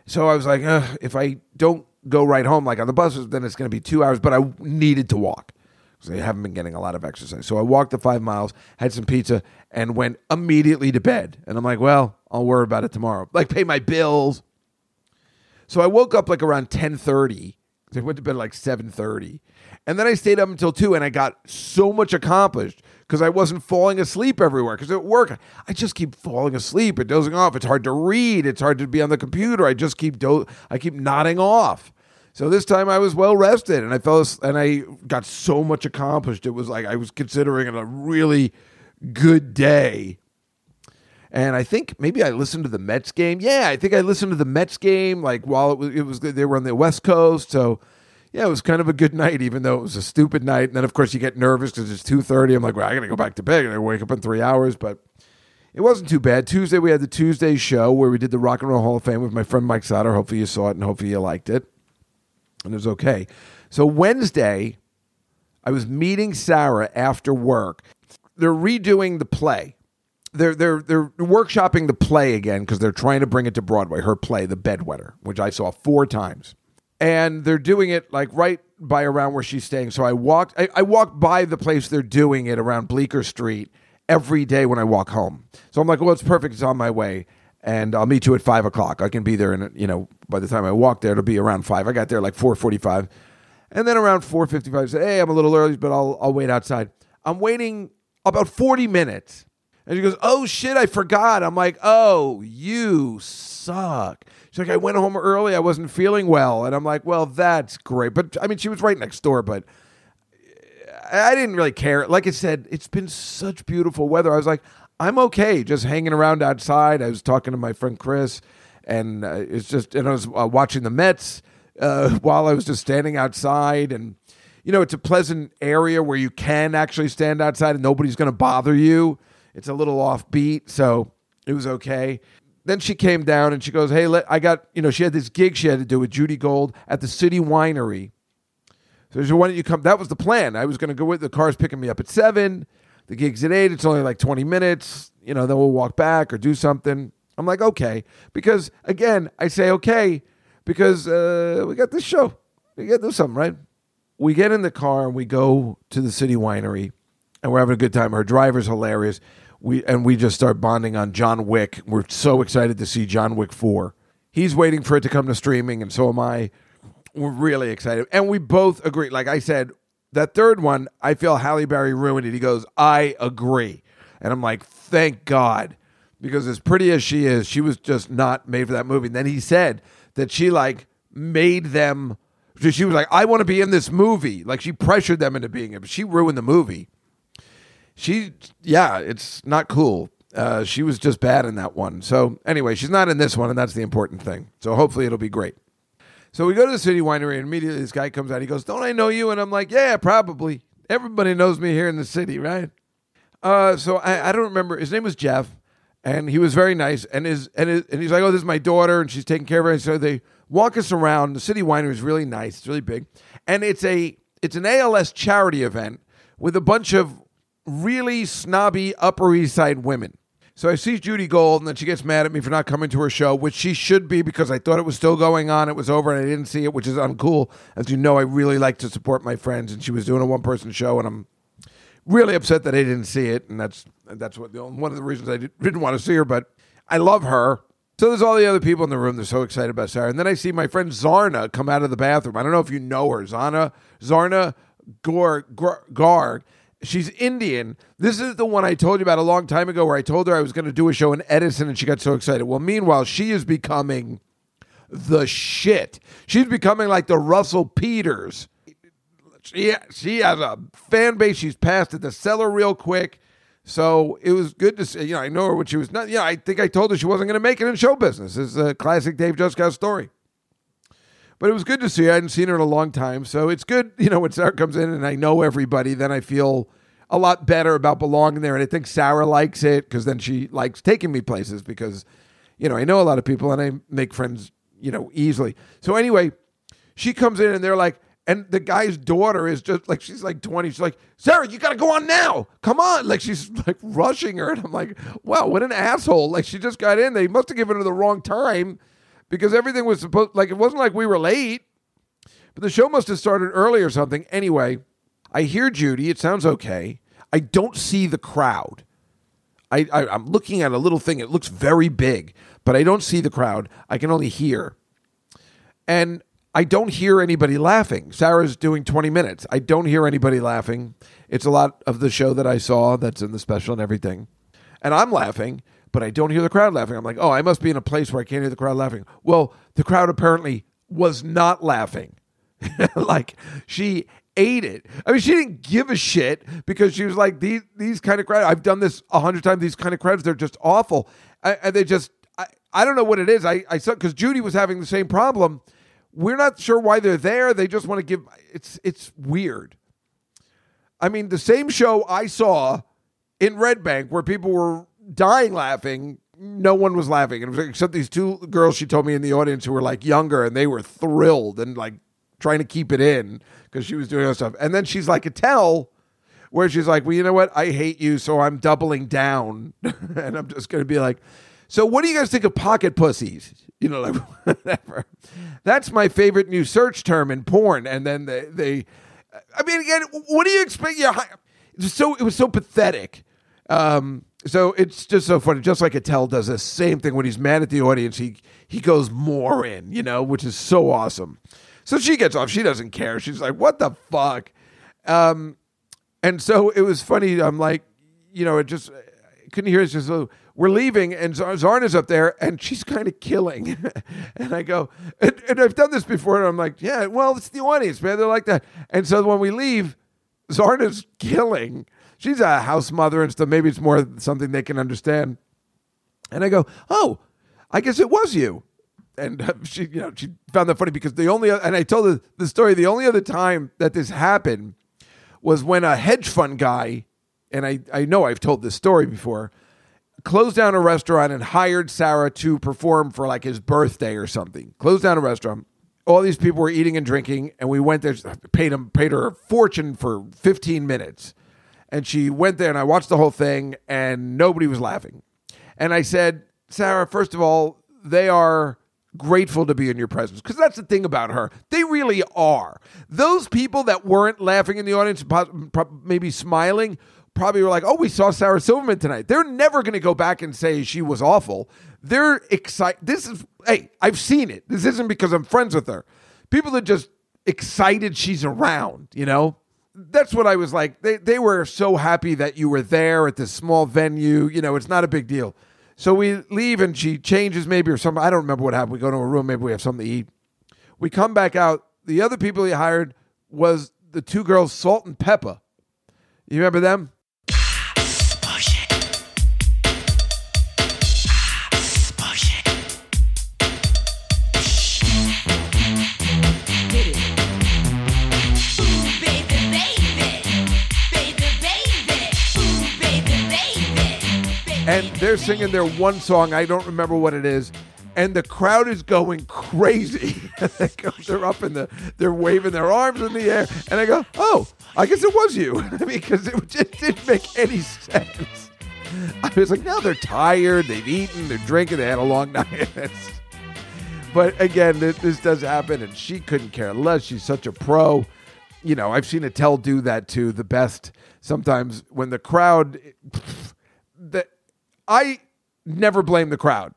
So I was like, if I don't go right home, like on the bus, then it's going to be two hours, but I needed to walk because I haven't been getting a lot of exercise. So I walked the five miles, had some pizza, and went immediately to bed. And I'm like, well, I'll worry about it tomorrow. Like pay my bills. So I woke up like around 10:30. I went to bed like 7:30. And then I stayed up until 2 and I got so much accomplished because I wasn't falling asleep everywhere because at work I just keep falling asleep and dozing off. It's hard to read, it's hard to be on the computer. I just keep do- I keep nodding off. So this time I was well rested and I fell and I got so much accomplished. It was like I was considering it a really good day. And I think maybe I listened to the Mets game. Yeah, I think I listened to the Mets game like while it was it was they were on the West Coast. So yeah, it was kind of a good *laughs* night, even though it was a stupid night. And then of course you get nervous because it's two thirty. I'm like, well, I gotta go back to bed. And I wake up in three hours, but it wasn't too bad. Tuesday we had the Tuesday show where we did the Rock and Roll Hall of Fame with my friend Mike Sauter. Hopefully you saw it and hopefully you liked it. And it was okay. So Wednesday, I was meeting Sarah after work. They're redoing the play. They're they're they're workshopping the play again because they're trying to bring it to Broadway. Her play, The Bedwetter, which I saw four times, and they're doing it like right by around where she's staying. So I walked I, I walk by the place they're doing it around Bleecker Street every day when I walk home. So I'm like, well, it's perfect. It's on my way, and I'll meet you at five o'clock. I can be there, and you know, by the time I walk there, it'll be around five. I got there like four forty-five, and then around four fifty-five, said, hey, I'm a little early, but I'll I'll wait outside. I'm waiting about forty minutes, and she goes, oh shit, I forgot. I'm like, oh, you suck. She's like, I went home early. I wasn't feeling well, and I'm like, well, that's great. But I mean, she was right next door, but I didn't really care. Like I said, it's been such beautiful weather. I was like, I'm okay, just hanging around outside. I was talking to my friend Chris, and uh, it's just, and I was uh, watching the Mets uh, *laughs* while I was just standing outside, and you know, it's a pleasant area where you can actually stand outside and nobody's going to bother you. It's a little offbeat, so it was okay. Then she came down and she goes, "Hey, let, I got you know." She had this gig she had to do with Judy Gold at the City Winery. So she said, why don't you come? That was the plan. I was going to go with the car's picking me up at seven. The gig's at eight. It's only like 20 minutes. You know, then we'll walk back or do something. I'm like, okay. Because again, I say okay because uh, we got this show. We got to do something, right? We get in the car and we go to the city winery and we're having a good time. Her driver's hilarious. We and we just start bonding on John Wick. We're so excited to see John Wick 4. He's waiting for it to come to streaming, and so am I. We're really excited. And we both agree. Like I said, that third one, I feel Halle Berry ruined it. He goes, I agree. And I'm like, thank God. Because as pretty as she is, she was just not made for that movie. And then he said that she like made them she was like, I want to be in this movie. Like she pressured them into being it, but she ruined the movie. She yeah, it's not cool. Uh, she was just bad in that one. So anyway, she's not in this one, and that's the important thing. So hopefully it'll be great. So we go to the city winery, and immediately this guy comes out. He goes, "Don't I know you?" And I'm like, "Yeah, probably. Everybody knows me here in the city, right?" Uh, so I, I don't remember. His name was Jeff, and he was very nice. And his and his, and he's like, "Oh, this is my daughter, and she's taking care of her." So they walk us around. The city winery is really nice. It's really big, and it's a it's an ALS charity event with a bunch of really snobby Upper East Side women. So I see Judy Gold, and then she gets mad at me for not coming to her show, which she should be because I thought it was still going on. It was over, and I didn't see it, which is uncool. As you know, I really like to support my friends, and she was doing a one person show, and I'm really upset that I didn't see it, and that's that's what one of the reasons I did, didn't want to see her. But I love her. So there's all the other people in the room. They're so excited about Sarah, and then I see my friend Zarna come out of the bathroom. I don't know if you know her, Zarna Zarna Garg Garg, She's Indian. This is the one I told you about a long time ago where I told her I was going to do a show in Edison and she got so excited. Well, meanwhile, she is becoming the shit. She's becoming like the Russell Peters. She, she has a fan base. She's passed at the cellar real quick. So it was good to see. You know, I know her when she was not. You know, I think I told her she wasn't going to make it in show business. It's a classic Dave Juskow story. But it was good to see her. I hadn't seen her in a long time. So it's good, *laughs* you know, when Sarah comes in and I know everybody, then I feel a lot better about belonging there. And I think Sarah likes it because then she likes taking me places because, you know, I know a lot of people and I make friends, you know, easily. So anyway, she comes in and they're like, and the guy's daughter is just like she's like 20 she's like sarah you gotta go on now come on like she's *laughs* like rushing her and i'm like wow what an asshole like she just got in they must have given her the wrong time because everything was supposed like it wasn't like we were late but the show must have started early or something anyway i hear judy it sounds okay i don't see the crowd I, I i'm looking at a little thing it looks very big but i don't see the crowd i can only hear and I don't hear anybody laughing. Sarah's doing 20 minutes. I don't hear anybody laughing. It's a lot of the show that I saw that's in the special and everything. And I'm laughing, but I don't hear the crowd laughing. I'm like, oh, I must be in a place where I can't hear the crowd laughing. Well, the crowd apparently was not laughing. *laughs* like she ate it. I mean, she didn't give a shit because she was like, these these kind of crowds. I've done this a hundred times. These kind of crowds, they're just awful, and they just. I, I don't know what it is. I I because Judy was having the same problem we're not sure why they're there. They just want to give it's it's weird. I mean, the same show I saw in Red Bank where people were dying laughing, no one was laughing. Except these two girls she told me in the audience who were like younger and they were thrilled and like trying to keep it in because she was doing other stuff. And then she's like Attell where she's like, Well, you know what? I hate you, so I'm doubling down. *laughs* and I'm just gonna be like, so what do you guys think of pocket pussies? You know, like *laughs* whatever. That's my favorite new search term in porn. And then they, they I mean, again, what do you expect? Yeah, so it was so pathetic. Um, so it's just so funny. Just like Attell does the same thing when he's mad at the audience, he he goes more in, you know, which is so awesome. So she gets off. She doesn't care. She's like, "What the fuck?" Um, and so it was funny. I'm like, you know, it just I couldn't hear. It's just so we're leaving, and Zarna's up there, and she's kind of killing. *laughs* and I go, and, and, I've done this before, and I'm like, yeah, well, it's the audience, man. They're like that. And so when we leave, Zarna's killing. She's a house mother and stuff. Maybe it's more something they can understand. And I go, oh, I guess it was you. And uh, she, you know, she found that funny because the only, and I told her the story. The only other time that this happened was when a hedge fund guy, and I, I know I've told this story before closed down a restaurant and hired Sarah to perform for like his birthday or something. Closed down a restaurant. All these people were eating and drinking, and we went there, paid him, paid her a fortune for 15 minutes. And she went there, and I watched the whole thing, and nobody was laughing. And I said, Sarah, first of all, they are grateful to be in your presence because that's the thing about her. They really are. Those people that weren't laughing in the audience, maybe smiling, probably were like, "Oh, we saw Sarah Silverman tonight." They're never going to go back and say she was awful. They're excited. This is hey, I've seen it. This isn't because I'm friends with her. People are just excited she's around. You know, that's what I was like. They they were so happy that you were there at this small venue. You know, it's not a big deal. So we leave and she changes maybe or something. I don't remember what happened. We go to a room. Maybe we have something to eat. We come back out. The other people he hired was the two girls, Salt-N-Pepa. You remember them? They're singing their one song. I don't remember what it is. And the crowd is going crazy. *laughs* they're up in the, they're waving their arms in the air. And I go, oh, I guess it was you. *laughs* because it *laughs* just didn't make any sense. I was like, no, they're tired. They've eaten, they're drinking, they had a long night. but again, this, this does happen. And she couldn't care less. She's such a pro. You know, I've seen Attell do that too. The best sometimes when the crowd, eh, that I never blame the crowd.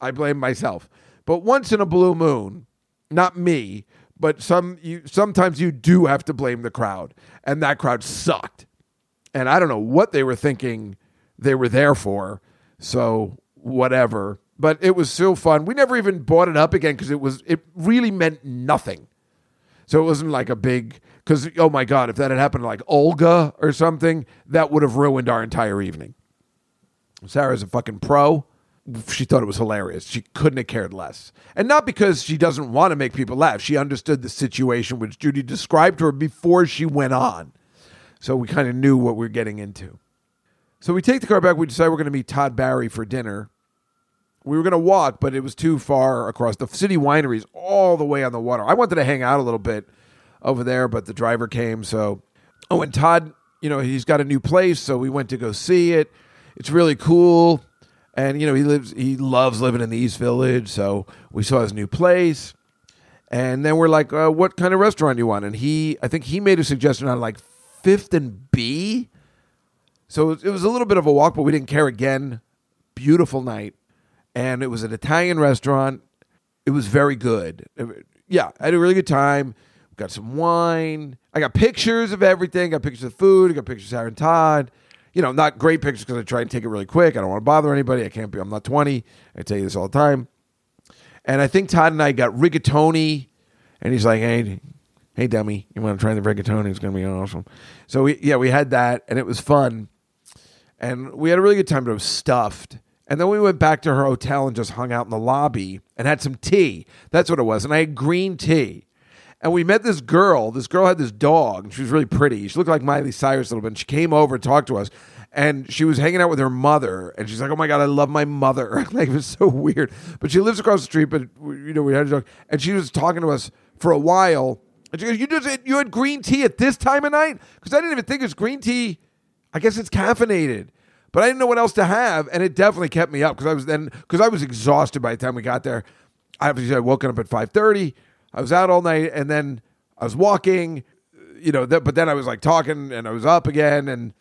I blame myself. But once in a blue moon, not me, but some you sometimes you do have to blame the crowd, and that crowd sucked. And I don't know what they were thinking they were there for. So whatever. But it was so fun. We never even brought it up again because it was it really meant nothing. So it wasn't like a big because oh my god, if that had happened like Olga or something, that would have ruined our entire evening. Sarah's a fucking pro. She thought it was hilarious. She couldn't have cared less. And not because she doesn't want to make people laugh. She understood the situation which Judy described to her before she went on. So we kind of knew what we are getting into. So we take the car back. We decide we're going to meet Todd Barry for dinner. We were going to walk, but it was too far across the city wineries all the way on the water. I wanted to hang out a little bit over there, but the driver came. So, oh, and Todd, you know, he's got a new place. So we went to go see it. It's really cool. And, you know, he lives, he loves living in the East Village. So we saw his new place. And then we're like, uh, what kind of restaurant do you want? And he, I think he made a suggestion on like Fifth and B. So it was a little bit of a walk, but we didn't care again. Beautiful night. And it was an Italian restaurant. It was very good. Yeah, I had a really good time. Got some wine. I got pictures of everything. Got pictures of food. I got pictures of and Todd. You know, not great pictures because I try and take it really quick. I don't want to bother anybody. I can't be, I'm not 20. I tell you this all the time. And I think Todd and I got rigatoni. And he's like, hey, hey, dummy, you want to try the rigatoni? It's going to be awesome. So, we, yeah, we had that and it was fun. And we had a really good time, but it was stuffed. And then we went back to her hotel and just hung out in the lobby and had some tea. That's what it was. And I had green tea. And we met this girl. This girl had this dog, and she was really pretty. She looked like Miley Cyrus a little bit. And she came over and talked to us. And she was hanging out with her mother. And she's like, Oh my God, I love my mother. *laughs* like, it was so weird. But she lives across the street, but, you know, we had a dog. And she was talking to us for a while. And she goes, You, just, you had green tea at this time of night? Because I didn't even think it was green tea. I guess it's caffeinated but I didn't know what else to have, and it definitely kept me up because I was then because I was exhausted by the time we got there. I obviously I woken up at five thirty. I was out all night, and then I was walking, you know. Th- but then I was like talking, and I was up again, and,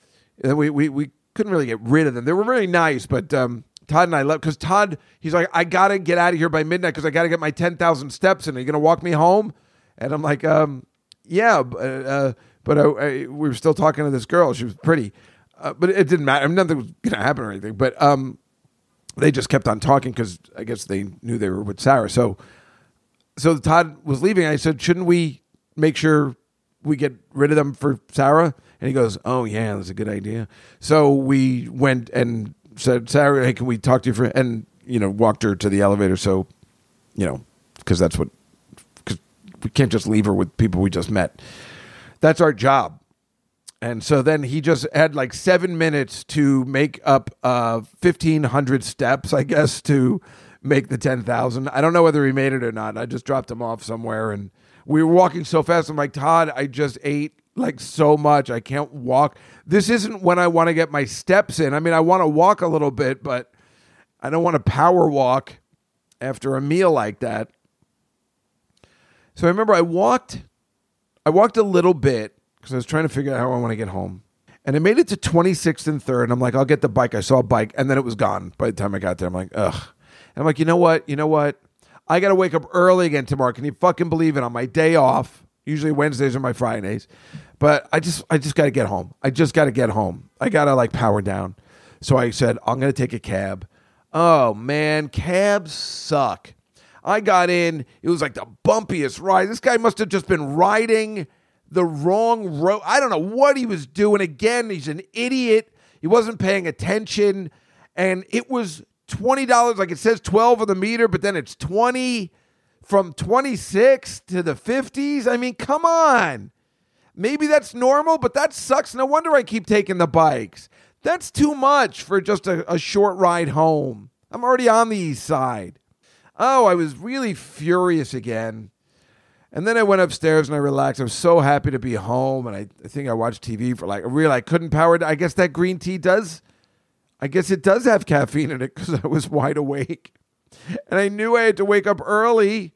and then we, we we couldn't really get rid of them. They were really nice, but um, Todd and I left because Todd he's like, I gotta get out of here by midnight because I gotta get my ten thousand steps in. Are you gonna walk me home? And I'm like, um, yeah, b- uh, but I, I, we were still talking to this girl. She was pretty. Uh, but it didn't matter. I mean, nothing was going to happen or anything. But um, they just kept on talking because I guess they knew they were with Sarah. So, so Todd was leaving. I said, shouldn't we make sure we get rid of them for Sarah? And he goes, oh yeah, that's a good idea. So we went and said, Sarah, hey, can we talk to you for? And you know, walked her to the elevator. So, you know, because that's what. Because we can't just leave her with people we just met. That's our job. And so then he just had like seven minutes to make up uh, 1,500 steps, I guess, to make the 10,000. I don't know whether he made it or not. I just dropped him off somewhere and we were walking so fast. I'm like, Todd, I just ate like so much. I can't walk. This isn't when I want to get my steps in. I mean, I want to walk a little bit, but I don't want to power walk after a meal like that. So I remember I walked, I walked a little bit because I was trying to figure out how I want to get home. And I made it to 26th and 3rd. And I'm like, I'll get the bike. I saw a bike. And then it was gone by the time I got there. I'm like, ugh. I'm like, you know what? You know what? I got to wake up early again tomorrow. Can you fucking believe it? On my day off, usually Wednesdays are my Fridays. But I just, I just got to get home. I just got to get home. I got to like power down. So I said, I'm going to take a cab. Oh man, cabs suck. I got in. It was like the bumpiest ride. This guy must have just been riding the wrong road. I don't know what he was doing. Again, he's an idiot. He wasn't paying attention. And it was $20. Like it says 12 on the meter, but then it's 20 from 26 to the 50s. I mean, come on. Maybe that's normal, but that sucks. No wonder I keep taking the bikes. That's too much for just a, a short ride home. I'm already on the east side. Oh, I was really furious again. And then I went upstairs and I relaxed. I was so happy to be home. And I, I think I watched TV for like, really, I couldn't power. I guess that green tea does, I guess it does have caffeine in it because I was wide awake. And I knew I had to wake up early.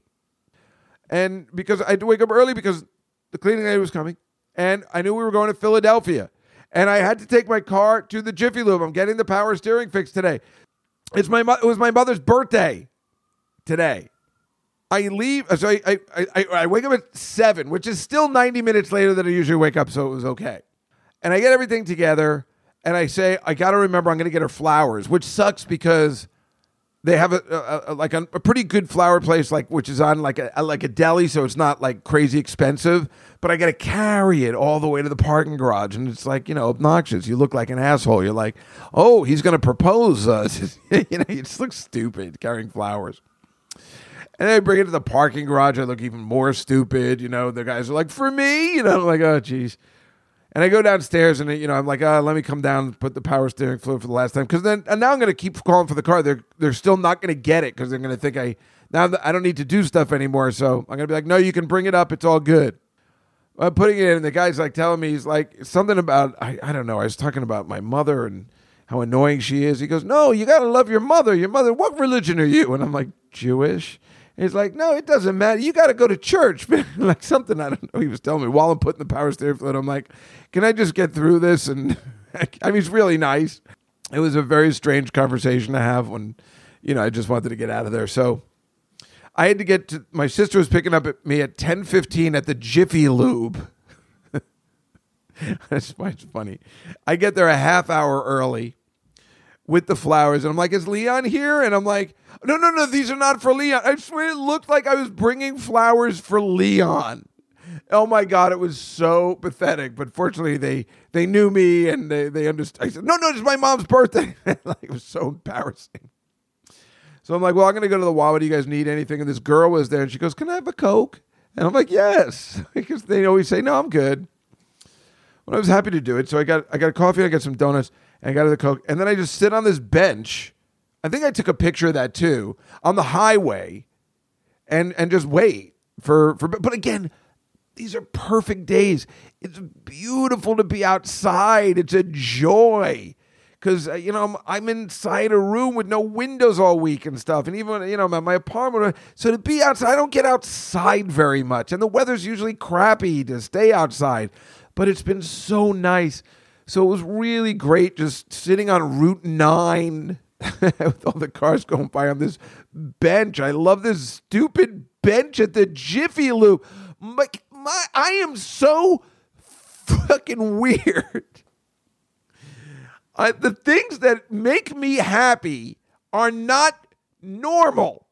And because I had to wake up early because the cleaning lady was coming. And I knew we were going to Philadelphia. And I had to take my car to the Jiffy Lube. I'm getting the power steering fixed today. It's my, it was my mother's birthday today. I leave. So I, I, I, I wake up at seven, which is still 90 minutes later than I usually wake up, so it was okay. And I get everything together and I say, I got to remember I'm going to get her flowers, which sucks because they have a, a, a like a, a pretty good flower place, like which is on like a, like a deli, so it's not like crazy expensive. But I got to carry it all the way to the parking garage, and it's like you know obnoxious. You look like an asshole. You're like, oh, he's going to propose. Uh, *laughs* you know, you just look stupid carrying flowers. And I bring it to the parking garage. I look even more stupid. You know, the guys are like, for me, you know, I'm like, oh, geez. And I go downstairs and, you know, I'm like, oh, let me come down and put the power steering fluid for the last time. Because then, and now I'm going to keep calling for the car. They're, they're still not going to get it because they're going to think I, now I don't need to do stuff anymore. So I'm going to be like, no, you can bring it up. It's all good. I'm putting it in, and the guy's like telling me, he's like, something about, I, I don't know. I was talking about my mother and how annoying she is. He goes, no, you got to love your mother. Your mother, what religion are you? And I'm like, Jewish. He's like, no, it doesn't matter. You got to go to church. *laughs* like something I don't know. He was telling me while I'm putting the power steering fluid. I'm like, can I just get through this? And *laughs* I mean, he's really nice. It was a very strange conversation to have when, you know, I just wanted to get out of there. So I had to get to. My sister was picking up at me at 10:15 at the Jiffy Lube. *laughs* That's why it's funny. I get there a half hour early with the flowers, and I'm like, "Is Leon here?" And I'm like, "No, no, no, these are not for Leon." I swear, it looked like I was bringing flowers for Leon. Oh my god, it was so pathetic. But fortunately, they they knew me and they they understood. I said, "No, no, it's my mom's birthday." *laughs* like it was so embarrassing. So I'm like, "Well, I'm gonna go to the Wawa. Do you guys need anything?" And this girl was there, and she goes, "Can I have a coke?" And I'm like, "Yes," *laughs* because they always say, "No, I'm good." I was happy to do it. So I got I got a coffee, I got some donuts, and I got the coke, and then I just sit on this bench. I think I took a picture of that too on the highway, and and just wait for for. But again, these are perfect days. It's beautiful to be outside. It's a joy. Because, uh, you know, I'm, I'm inside a room with no windows all week and stuff. And even, you know, my, my apartment. So to be outside, I don't get outside very much. And the weather's usually crappy to stay outside. But it's been so nice. So it was really great just sitting on Route 9 *laughs* with all the cars going by on this bench. I love this stupid bench at the Jiffy Lube. My, my, I am so fucking *laughs* weird. I, the things that make me happy are not normal.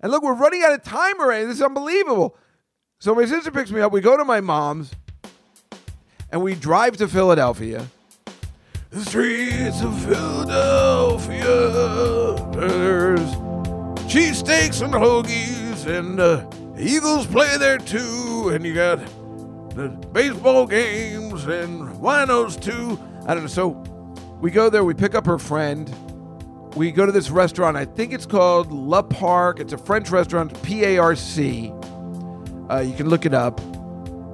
And look, we're running out of time already. This is unbelievable. So my sister picks me up. We go to my mom's, and we drive to Philadelphia. The streets of Philadelphia. There's cheesesteaks and hoagies, and uh, Eagles play there too. And you got the baseball games and winos too. I don't know. So we go there. We pick up her friend. We go to this restaurant. I think it's called La Parc. It's a French restaurant. P A R C. Uh, you can look it up.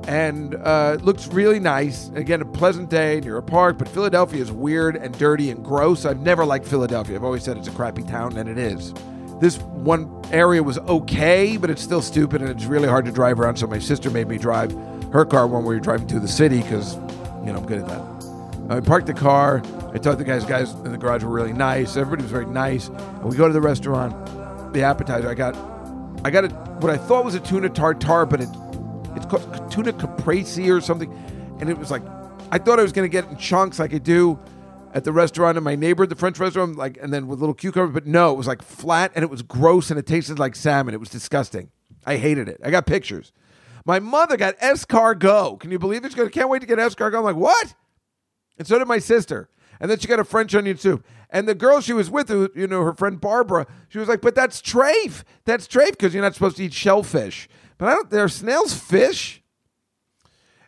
And uh, it looks really nice. Again, a pleasant day near a park, but Philadelphia is weird and dirty and gross. I've never liked Philadelphia. I've always said it's a crappy town, and it is. This one area was okay, but it's still stupid and it's really hard to drive around. So my sister made me drive her car when we were driving to the city because, you know, I'm good at that. I parked the car. I thought the guys guys in the garage were really nice. Everybody was very nice. And we go to the restaurant. The appetizer. I got, I got a, what I thought was a tuna tartare, but it, it's called tuna caprese or something. And it was like, I thought I was going to get it in chunks like I do at the restaurant and my neighbor the French restaurant, like, and then with little cucumber. But no, it was like flat and it was gross and it tasted like salmon. It was disgusting. I hated it. I got pictures. My mother got escargot. Can you believe it? She can't wait to get escargot. I'm like, what? And so did my sister. And then she got a French onion soup. And the girl she was with, you know, her friend Barbara, she was like, but that's trafe. That's trafe because you're not supposed to eat shellfish. But I don't, there are snails fish.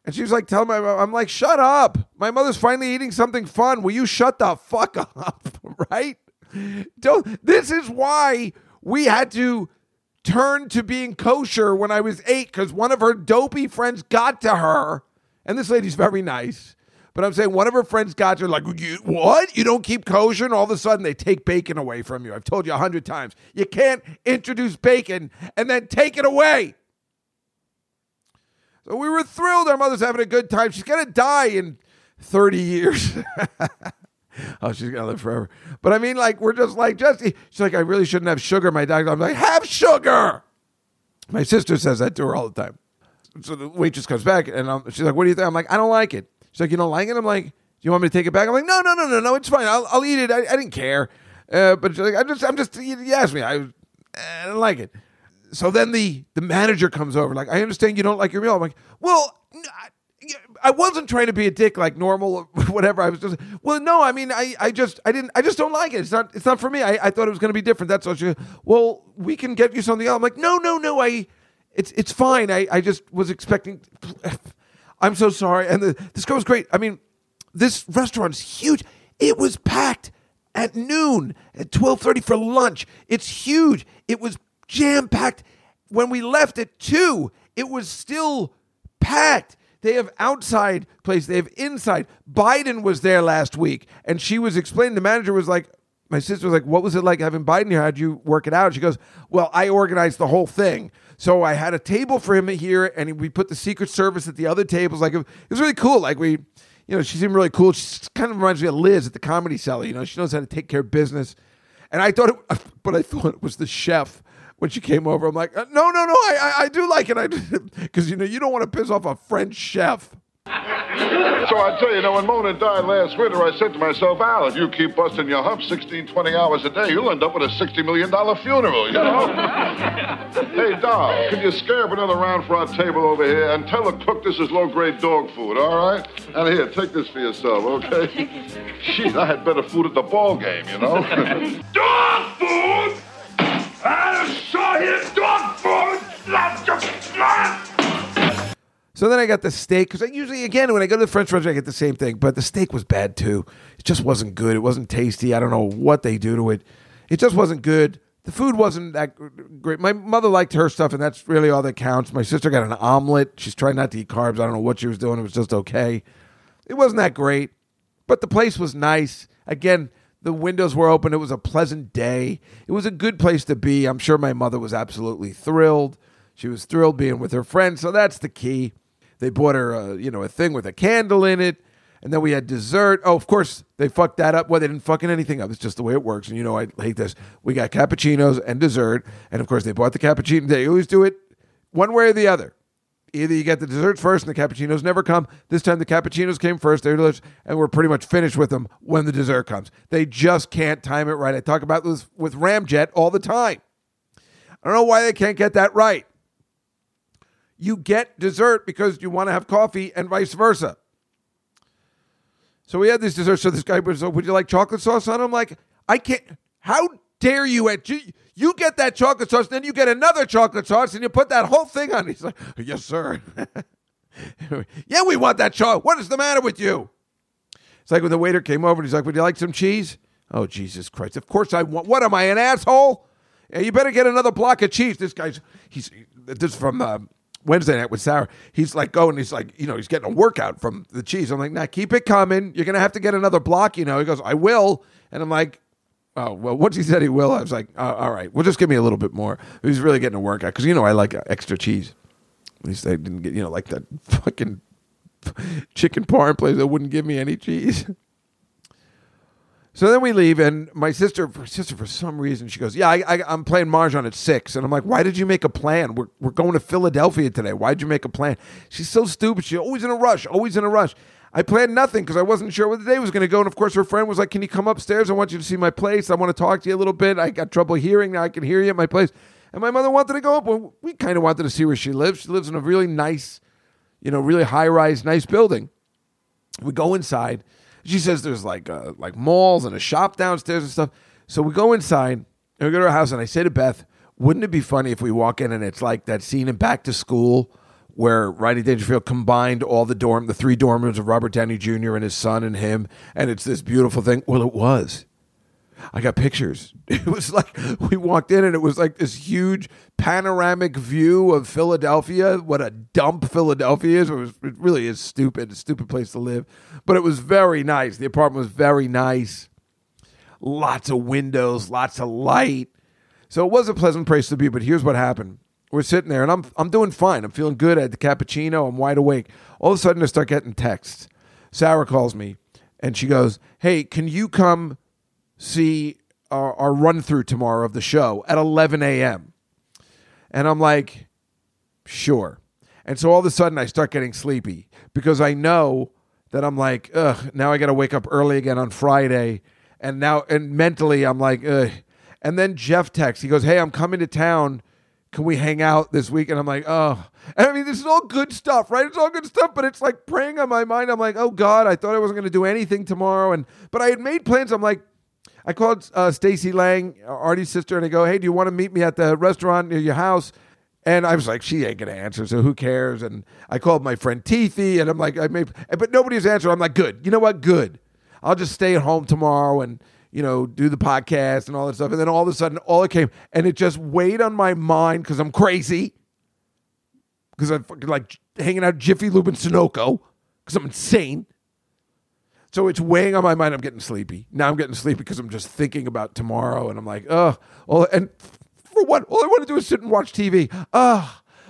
And she was like, tell my mom." I'm like, shut up. My mother's finally eating something fun. Will you shut the fuck *laughs* up? right? Don't, this is why we had to turn to being kosher when I was eight because one of her dopey friends got to her. And this lady's very nice. But I'm saying one of her friends got her, like, you, what? You don't keep kosher? And all of a sudden they take bacon away from you. I've told you a hundred times. You can't introduce bacon and then take it away. So we were thrilled. Our mother's having a good time. She's going to die in 30 years. *laughs* oh, she's going to live forever. But I mean, like, we're just like, Jesse. She's like, I really shouldn't have sugar. My doctor, I'm like, have sugar. My sister says that to her all the time. so the waitress comes back and i she's like, "What do you think?" I'm like, "I don't like it." She's like, "You don't like it?" I'm like, "Do you want me to take it back?" I'm like, "No, no, no, no, no. It's fine. I'll, I'll eat it. I, I didn't care." Uh, but she's like, "I just, I'm just." You asked me. I, I don't like it. So then the the manager comes over. Like, I understand you don't like your meal. I'm like, "Well." I wasn't trying to be a dick like normal or *laughs* whatever. I was just well, no. I mean, I, I just I didn't I just don't like it. It's not it's not for me. I, I thought it was going to be different. That's all. She well, we can get you something else. I'm like, no, no, no. I it's it's fine. I I just was expecting. I'm so sorry. And the, this girl was great. I mean, this restaurant's huge. It was packed at noon at 12:30 for lunch. It's huge. It was jam packed. When we left at 2, it was still packed. They have outside place, they have inside. Biden was there last week and she was explaining the manager was like my sister was like, "What was it like having Biden here? How'd you work it out?" She goes, "Well, I organized the whole thing, so I had a table for him here, and we put the Secret Service at the other tables. Like it was really cool. Like we, you know, she seemed really cool. She kind of reminds me of Liz at the Comedy Cellar. You know, she knows how to take care of business. And I thought, it, *laughs* but I thought it was the chef when she came over. I'm like, uh, no, no, no, I, I, I do like it. I because *laughs* you know you don't want to piss off a French chef. So I tell you, now, when Mona died last winter, I said to myself, Al, if you keep busting your hump 16, 20 hours a day, you'll end up with a $60 million funeral, you know? *laughs* hey, Doll, can you scare up another round for our table over here and tell the cook this is low-grade dog food, all right? And here, take this for yourself, okay? Shit, I had better food at the ball game, you know? *laughs* Dog food? I saw his dog food! Not just not! So then I got the steak because I usually, again, when I go to the French restaurant, I get the same thing. But the steak was bad too. It just wasn't good. It wasn't tasty. I don't know what they do to it. It just wasn't good. The food wasn't that great. My mother liked her stuff, and that's really all that counts. My sister got an omelet. She's trying not to eat carbs. I don't know what she was doing. It was just okay. It wasn't that great, but the place was nice. Again, the windows were open. It was a pleasant day. It was a good place to be. I'm sure my mother was absolutely thrilled. She was thrilled being with her friends, so that's the key. They bought her, a, you know, a thing with a candle in it, and then we had dessert. Oh, of course, they fucked that up. Well, they didn't fucking anything up. It's just the way it works, and you know I hate this. We got cappuccinos and dessert, and of course they bought the cappuccino. They always do it one way or the other. Either you get the desserts first, and the cappuccinos never come. This time the cappuccinos came first. They're delicious, and we're pretty much finished with them when the dessert comes. They just can't time it right. I talk about this with Ramjet all the time. I don't know why they can't get that right you get dessert because you want to have coffee and vice versa. So we had this dessert. So this guy was, like, would you like chocolate sauce on? it?" I'm like, I can't. How dare you? At you, you get that chocolate sauce, then you get another chocolate sauce, and you put that whole thing on. *laughs* He's like, yes, sir. *laughs* yeah, we want that chocolate. What is the matter with you? It's like when the waiter came over and he's like, would you like some cheese? Oh, Jesus Christ. Of course I want. What am I, an asshole? Yeah, you better get another block of cheese. This guy's, he's, this is from, uh, Wednesday night with Sarah. He's like going, he's like, you know, he's getting a workout from the cheese. I'm like, nah, keep it coming. You're to have to get another block, you know. He goes, I will. And I'm like, oh, well, once he said he will, I was like, uh, all right, well, just give me a little bit more. He's really getting a workout because, you know, I like uh, extra cheese. At least I didn't get, you know, like that *laughs* fucking chicken parm place that wouldn't give me any cheese. *laughs* So then we leave, and my sister, for sister, for some reason, she goes, "Yeah, I, I'm playing mahjong at 6. And I'm like, "Why did you make a plan? We're we're going to Philadelphia today. Why did you make a plan?" She's so stupid. She's always in a rush. Always in a rush. I planned nothing because I wasn't sure where the day was going to go. And of course, her friend was like, "Can you come upstairs? I want you to see my place. I want to talk to you a little bit. I got trouble hearing. Now I can hear you at my place." And my mother wanted to go up. Well, we kind of wanted to see where she lives. She lives in a really nice, you know, really high rise, nice building. We go inside. She says there's like uh, like malls and a shop downstairs and stuff. So we go inside and we go to her house, and I say to Beth, "Wouldn't it be funny if we walk in and it's like that scene in Back to School where Rodney Dangerfield combined all the dorm, the three dorm rooms of Robert Downey Jr. and his son and him, and it's this beautiful thing." Well, it was. I got pictures. *laughs* It was like we walked in and it was like this huge panoramic view of Philadelphia. What a dump Philadelphia is. It, was, it really is stupid. A stupid place to live. But it was very nice. The apartment was very nice. Lots of windows, lots of light. So it was a pleasant place to be. But here's what happened. We're sitting there and I'm I'm doing fine. I'm feeling good. I had the cappuccino. I'm wide awake. All of a sudden I start getting texts. Sarah calls me and she goes, Hey, can you come see uh, our, our run through tomorrow of the show at 11 a.m. And I'm like, sure. And so all of a sudden I start getting sleepy because I know that I'm like, ugh, now I got to wake up early again on Friday. And now, and mentally I'm like, ugh. And then Jeff texts, he goes, hey, I'm coming to town. Can we hang out this week? And I'm like, oh. And I mean, this is all good stuff, right? It's all good stuff, but it's like preying on my mind. I'm like, oh God, I thought I wasn't going to do anything tomorrow. And, but I had made plans. I'm like, I called uh, Stacey Lange, Artie's sister, and I go, "Hey, do you want to meet me at the restaurant near your house?" And I was like, "She ain't gonna answer, so who cares?" And I called my friend Teethy, and I'm like, "I may," but nobody's answering. I'm like, "Good, you know what? Good. I'll just stay at home tomorrow and you know do the podcast and all that stuff." And then all of a sudden, all it came, and it just weighed on my mind because I'm crazy, because I'm fucking like hanging out Jiffy Lube and Sunoco, because I'm insane. So it's weighing on my mind. I'm getting sleepy. Now I'm getting sleepy because I'm just thinking about tomorrow, and I'm like, oh, well, and for what? All I want to do is sit and watch TV. Ugh.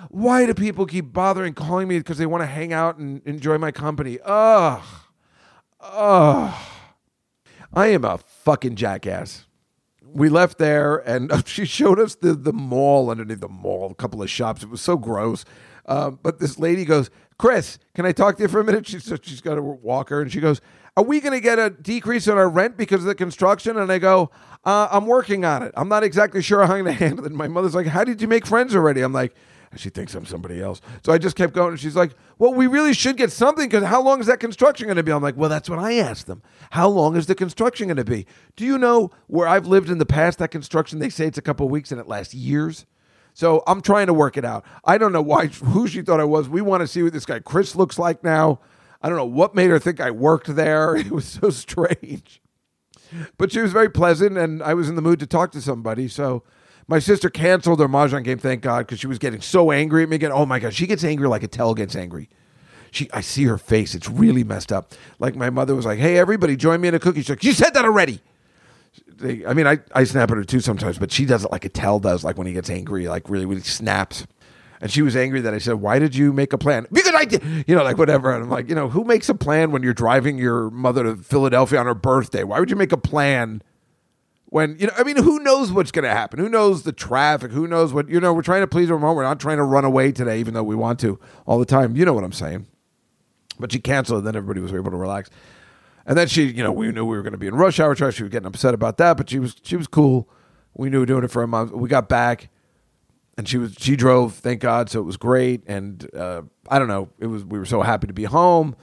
Why do people keep bothering calling me because they want to hang out and enjoy my company? Ugh. Ugh. I am a fucking jackass. We left there, and *laughs* she showed us the, the mall underneath the mall, a couple of shops. It was so gross. Uh, but this lady goes, Chris, can I talk to you for a minute? She said she's got a walker, and she goes, Are we going to get a decrease in our rent because of the construction? And I go, uh, I'm working on it. I'm not exactly sure how I'm going to handle it. And my mother's like, How did you make friends already? I'm like, she thinks I'm somebody else. So I just kept going. And she's like, Well, we really should get something because how long is that construction going to be? I'm like, Well, that's what I asked them. How long is the construction going to be? Do you know where I've lived in the past, that construction, they say it's a couple weeks and it lasts years? So I'm trying to work it out. I don't know why, *laughs* who she thought I was. We want to see what this guy Chris looks like now. I don't know what made her think I worked there. *laughs* It was so strange. But she was very pleasant, and I was in the mood to talk to somebody. So my sister canceled her mahjong game, thank God, because she was getting so angry at me again. Oh my God, she gets angry like Attell gets angry. She, I see her face; it's really messed up. Like my mother was like, "Hey, everybody, join me in a cookie." She's like, "You said that already." They, I mean, I, I snap at her too sometimes, but she does it like Attell does, like when he gets angry, like really really snaps. And she was angry that I said, "Why did you make a plan?" Because I did, you know, like whatever. And I'm like, you know, who makes a plan when you're driving your mother to Philadelphia on her birthday? Why would you make a plan when you know? I mean, who knows what's going to happen? Who knows the traffic? Who knows what you know? We're trying to please her mom. We're not trying to run away today, even though we want to all the time. You know what I'm saying? But she canceled, and then everybody was able to relax. And then she, you know, we knew we were going to be in rush hour traffic. She was getting upset about that, but she was she was cool. We knew we were doing it for a month. We got back, and she was she drove, thank God, so it was great. And uh, I don't know, it was we were so happy to be home.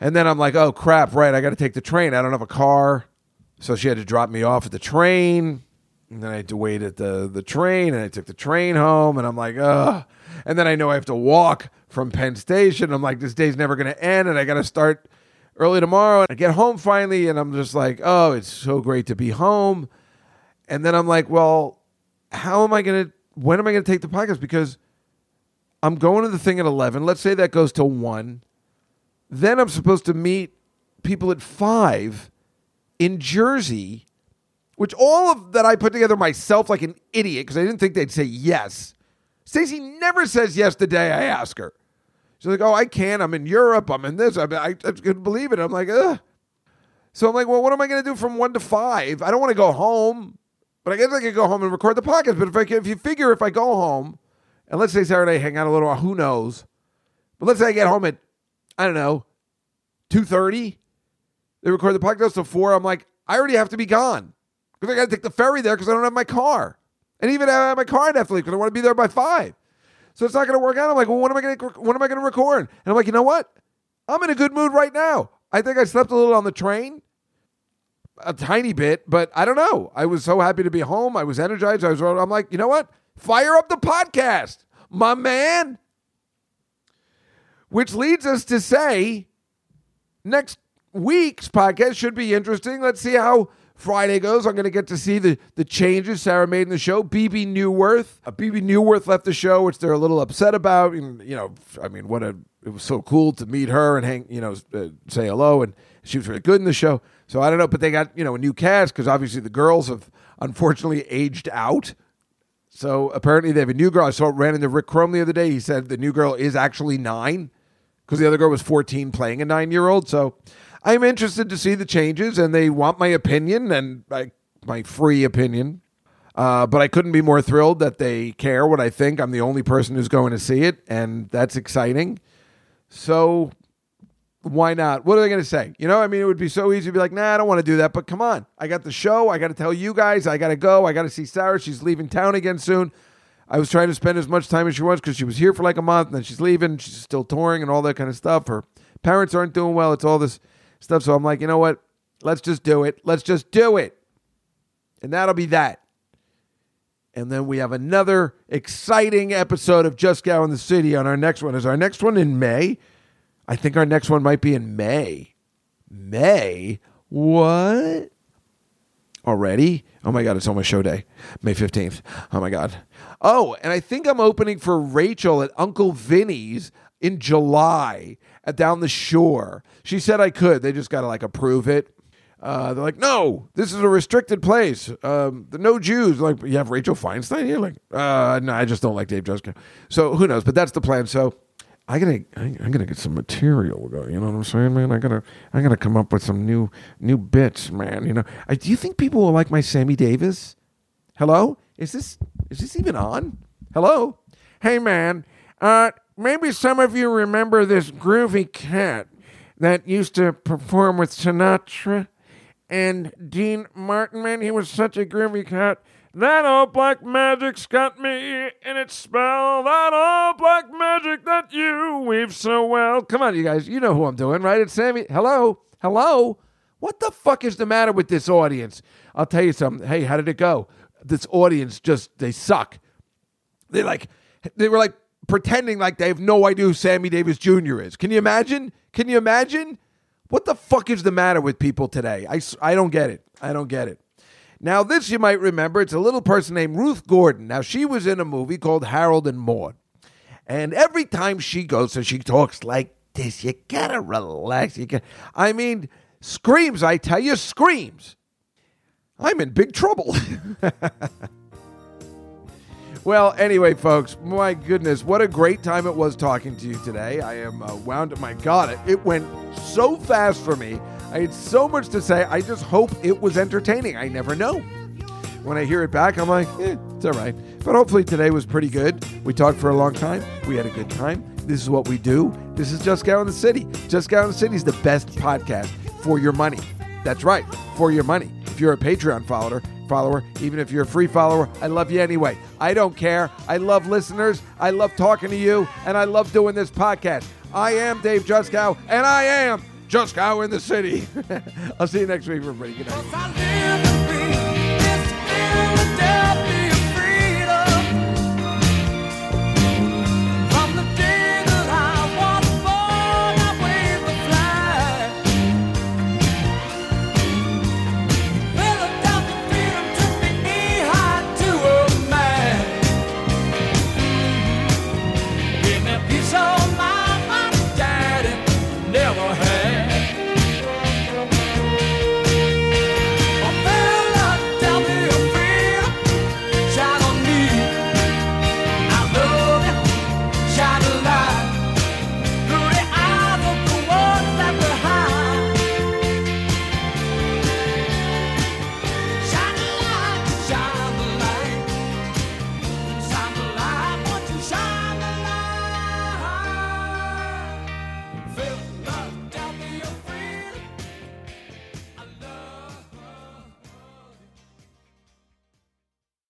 And then I'm like, oh crap, right? I got to take the train. I don't have a car, so she had to drop me off at the train. And then I had to wait at the the train, and I took the train home. And I'm like, ugh. And then I know I have to walk from Penn Station. I'm like, this day's never going to end, and I got to start early tomorrow. And I get home finally, and I'm just like, oh, it's so great to be home. And then I'm like, well, how am I going to, when am I going to take the podcast? Because I'm going to the thing at 11. Let's say that goes to 1. Then I'm supposed to meet people at 5 in Jersey, which all of that I put together myself like an idiot because I didn't think they'd say yes. Stacey never says yes the day I ask her. She's like, "Oh, I can't. I'm in Europe. I'm in this. I, I, I couldn't believe it." I'm like, "Ugh." So I'm like, "Well, what am I going to do from one to five? I don't want to go home, but I guess I could go home and record the podcast. But if I can, if you figure if I go home, and let's say Saturday, hang out a little, who knows? But let's say I get home at, I don't know, two thirty. They record the podcast till four. I'm like, I already have to be gone because I got to take the ferry there because I don't have my car, and even if I have my car, leave because I want to be there by five. So it's not going to work out. I'm like, well, when am I going to when am I going to record? And I'm like, you know what? I'm in a good mood right now. I think I slept a little on the train, a tiny bit, but I don't know. I was so happy to be home. I was energized. I was. I'm like, you know what? Fire up the podcast, my man. Which leads us to say, next week's podcast should be interesting. Let's see how Friday goes. I'm going to get to see the, the changes Sarah made in the show. Bebe Neuwirth, uh, Bebe Neuwirth left the show, which they're a little upset about. And you know, I mean, what a it was so cool to meet her and hang, you know, uh, say hello, and she was really good in the show. So I don't know, but they got you know a new cast because obviously the girls have unfortunately aged out. So apparently they have a new girl. I saw it ran into Rick Chrome the other day. He said the new girl is actually nine because the other girl was 14 playing a nine year old. So I'm interested to see the changes, and they want my opinion and my, my free opinion. Uh, but I couldn't be more thrilled that they care what I think. I'm the only person who's going to see it, and that's exciting. So why not? What are they going to say? You know, I mean, it would be so easy to be like, nah, I don't want to do that. But come on, I got the show. I got to tell you guys. I got to go. I got to see Sarah. She's leaving town again soon. I was trying to spend as much time as she wants because she was here for like a month and then she's leaving. She's still touring and all that kind of stuff. Her parents aren't doing well. It's all this stuff. So I'm like, you know what? Let's just do it. Let's just do it. And that'll be that. And then we have another exciting episode of Juskow in the City on our next one. Is our next one in May? I think our next one might be in May. May? What? Already? Oh my God, it's almost show day. May 15th. Oh my God. Oh, and I think I'm opening for Rachel at Uncle Vinnie's in July down the shore. She said I could. They just got to like approve it. Uh, they're like, no, this is a restricted place. Um, the no Jews. Like, you have Rachel Feinstein here? Like, uh, no, I just don't like Dave Juskow. So who knows? But that's the plan. So I gotta, I, I gotta get some material. You know what I'm saying, man? I gotta, I gotta come up with some new, new bits, man. You know, I, do you think people will like my Sammy Davis? Hello, is this, is this even on? Hello, hey man, uh, maybe some of you remember this groovy cat that used to perform with Sinatra and Dean Martin. Man, he was such a groovy cat. That old black magic's got me in its spell. That old black magic that you weave so well. Come on, you guys. You know who I'm doing, right? It's Sammy. Hello? Hello? What the fuck is the matter with this audience? I'll tell you something. Hey, how did it go? This audience just, they suck. They like, they were like pretending like they have no idea who Sammy Davis Jr. is. Can you imagine? Can you imagine? What the fuck is the matter with people today? I, I don't get it. I don't get it. Now, this you might remember. It's a little person named Ruth Gordon. Now, she was in a movie called Harold and Maude. And every time she goes, so she talks like this, you gotta relax. You got I mean, screams, I tell you, screams. I'm in big trouble. *laughs* well, anyway, folks, my goodness, what a great time it was talking to you today. I am uh, wound. Up. My God, it, it went so fast for me. I had so much to say. I just hope it was entertaining. I never know. When I hear it back, I'm like, eh, it's all right. But hopefully today was pretty good. We talked for a long time. We had a good time. This is what we do. This is Juskow in the City. Juskow in the City is the best podcast for your money. That's right, for your money. If you're a Patreon follower, follower, even if you're a free follower, I love you anyway. I don't care. I love listeners. I love talking to you, and I love doing this podcast. I am Dave Juskow, and I am Juskow in the City. *laughs* I'll see you next week, everybody. Good night.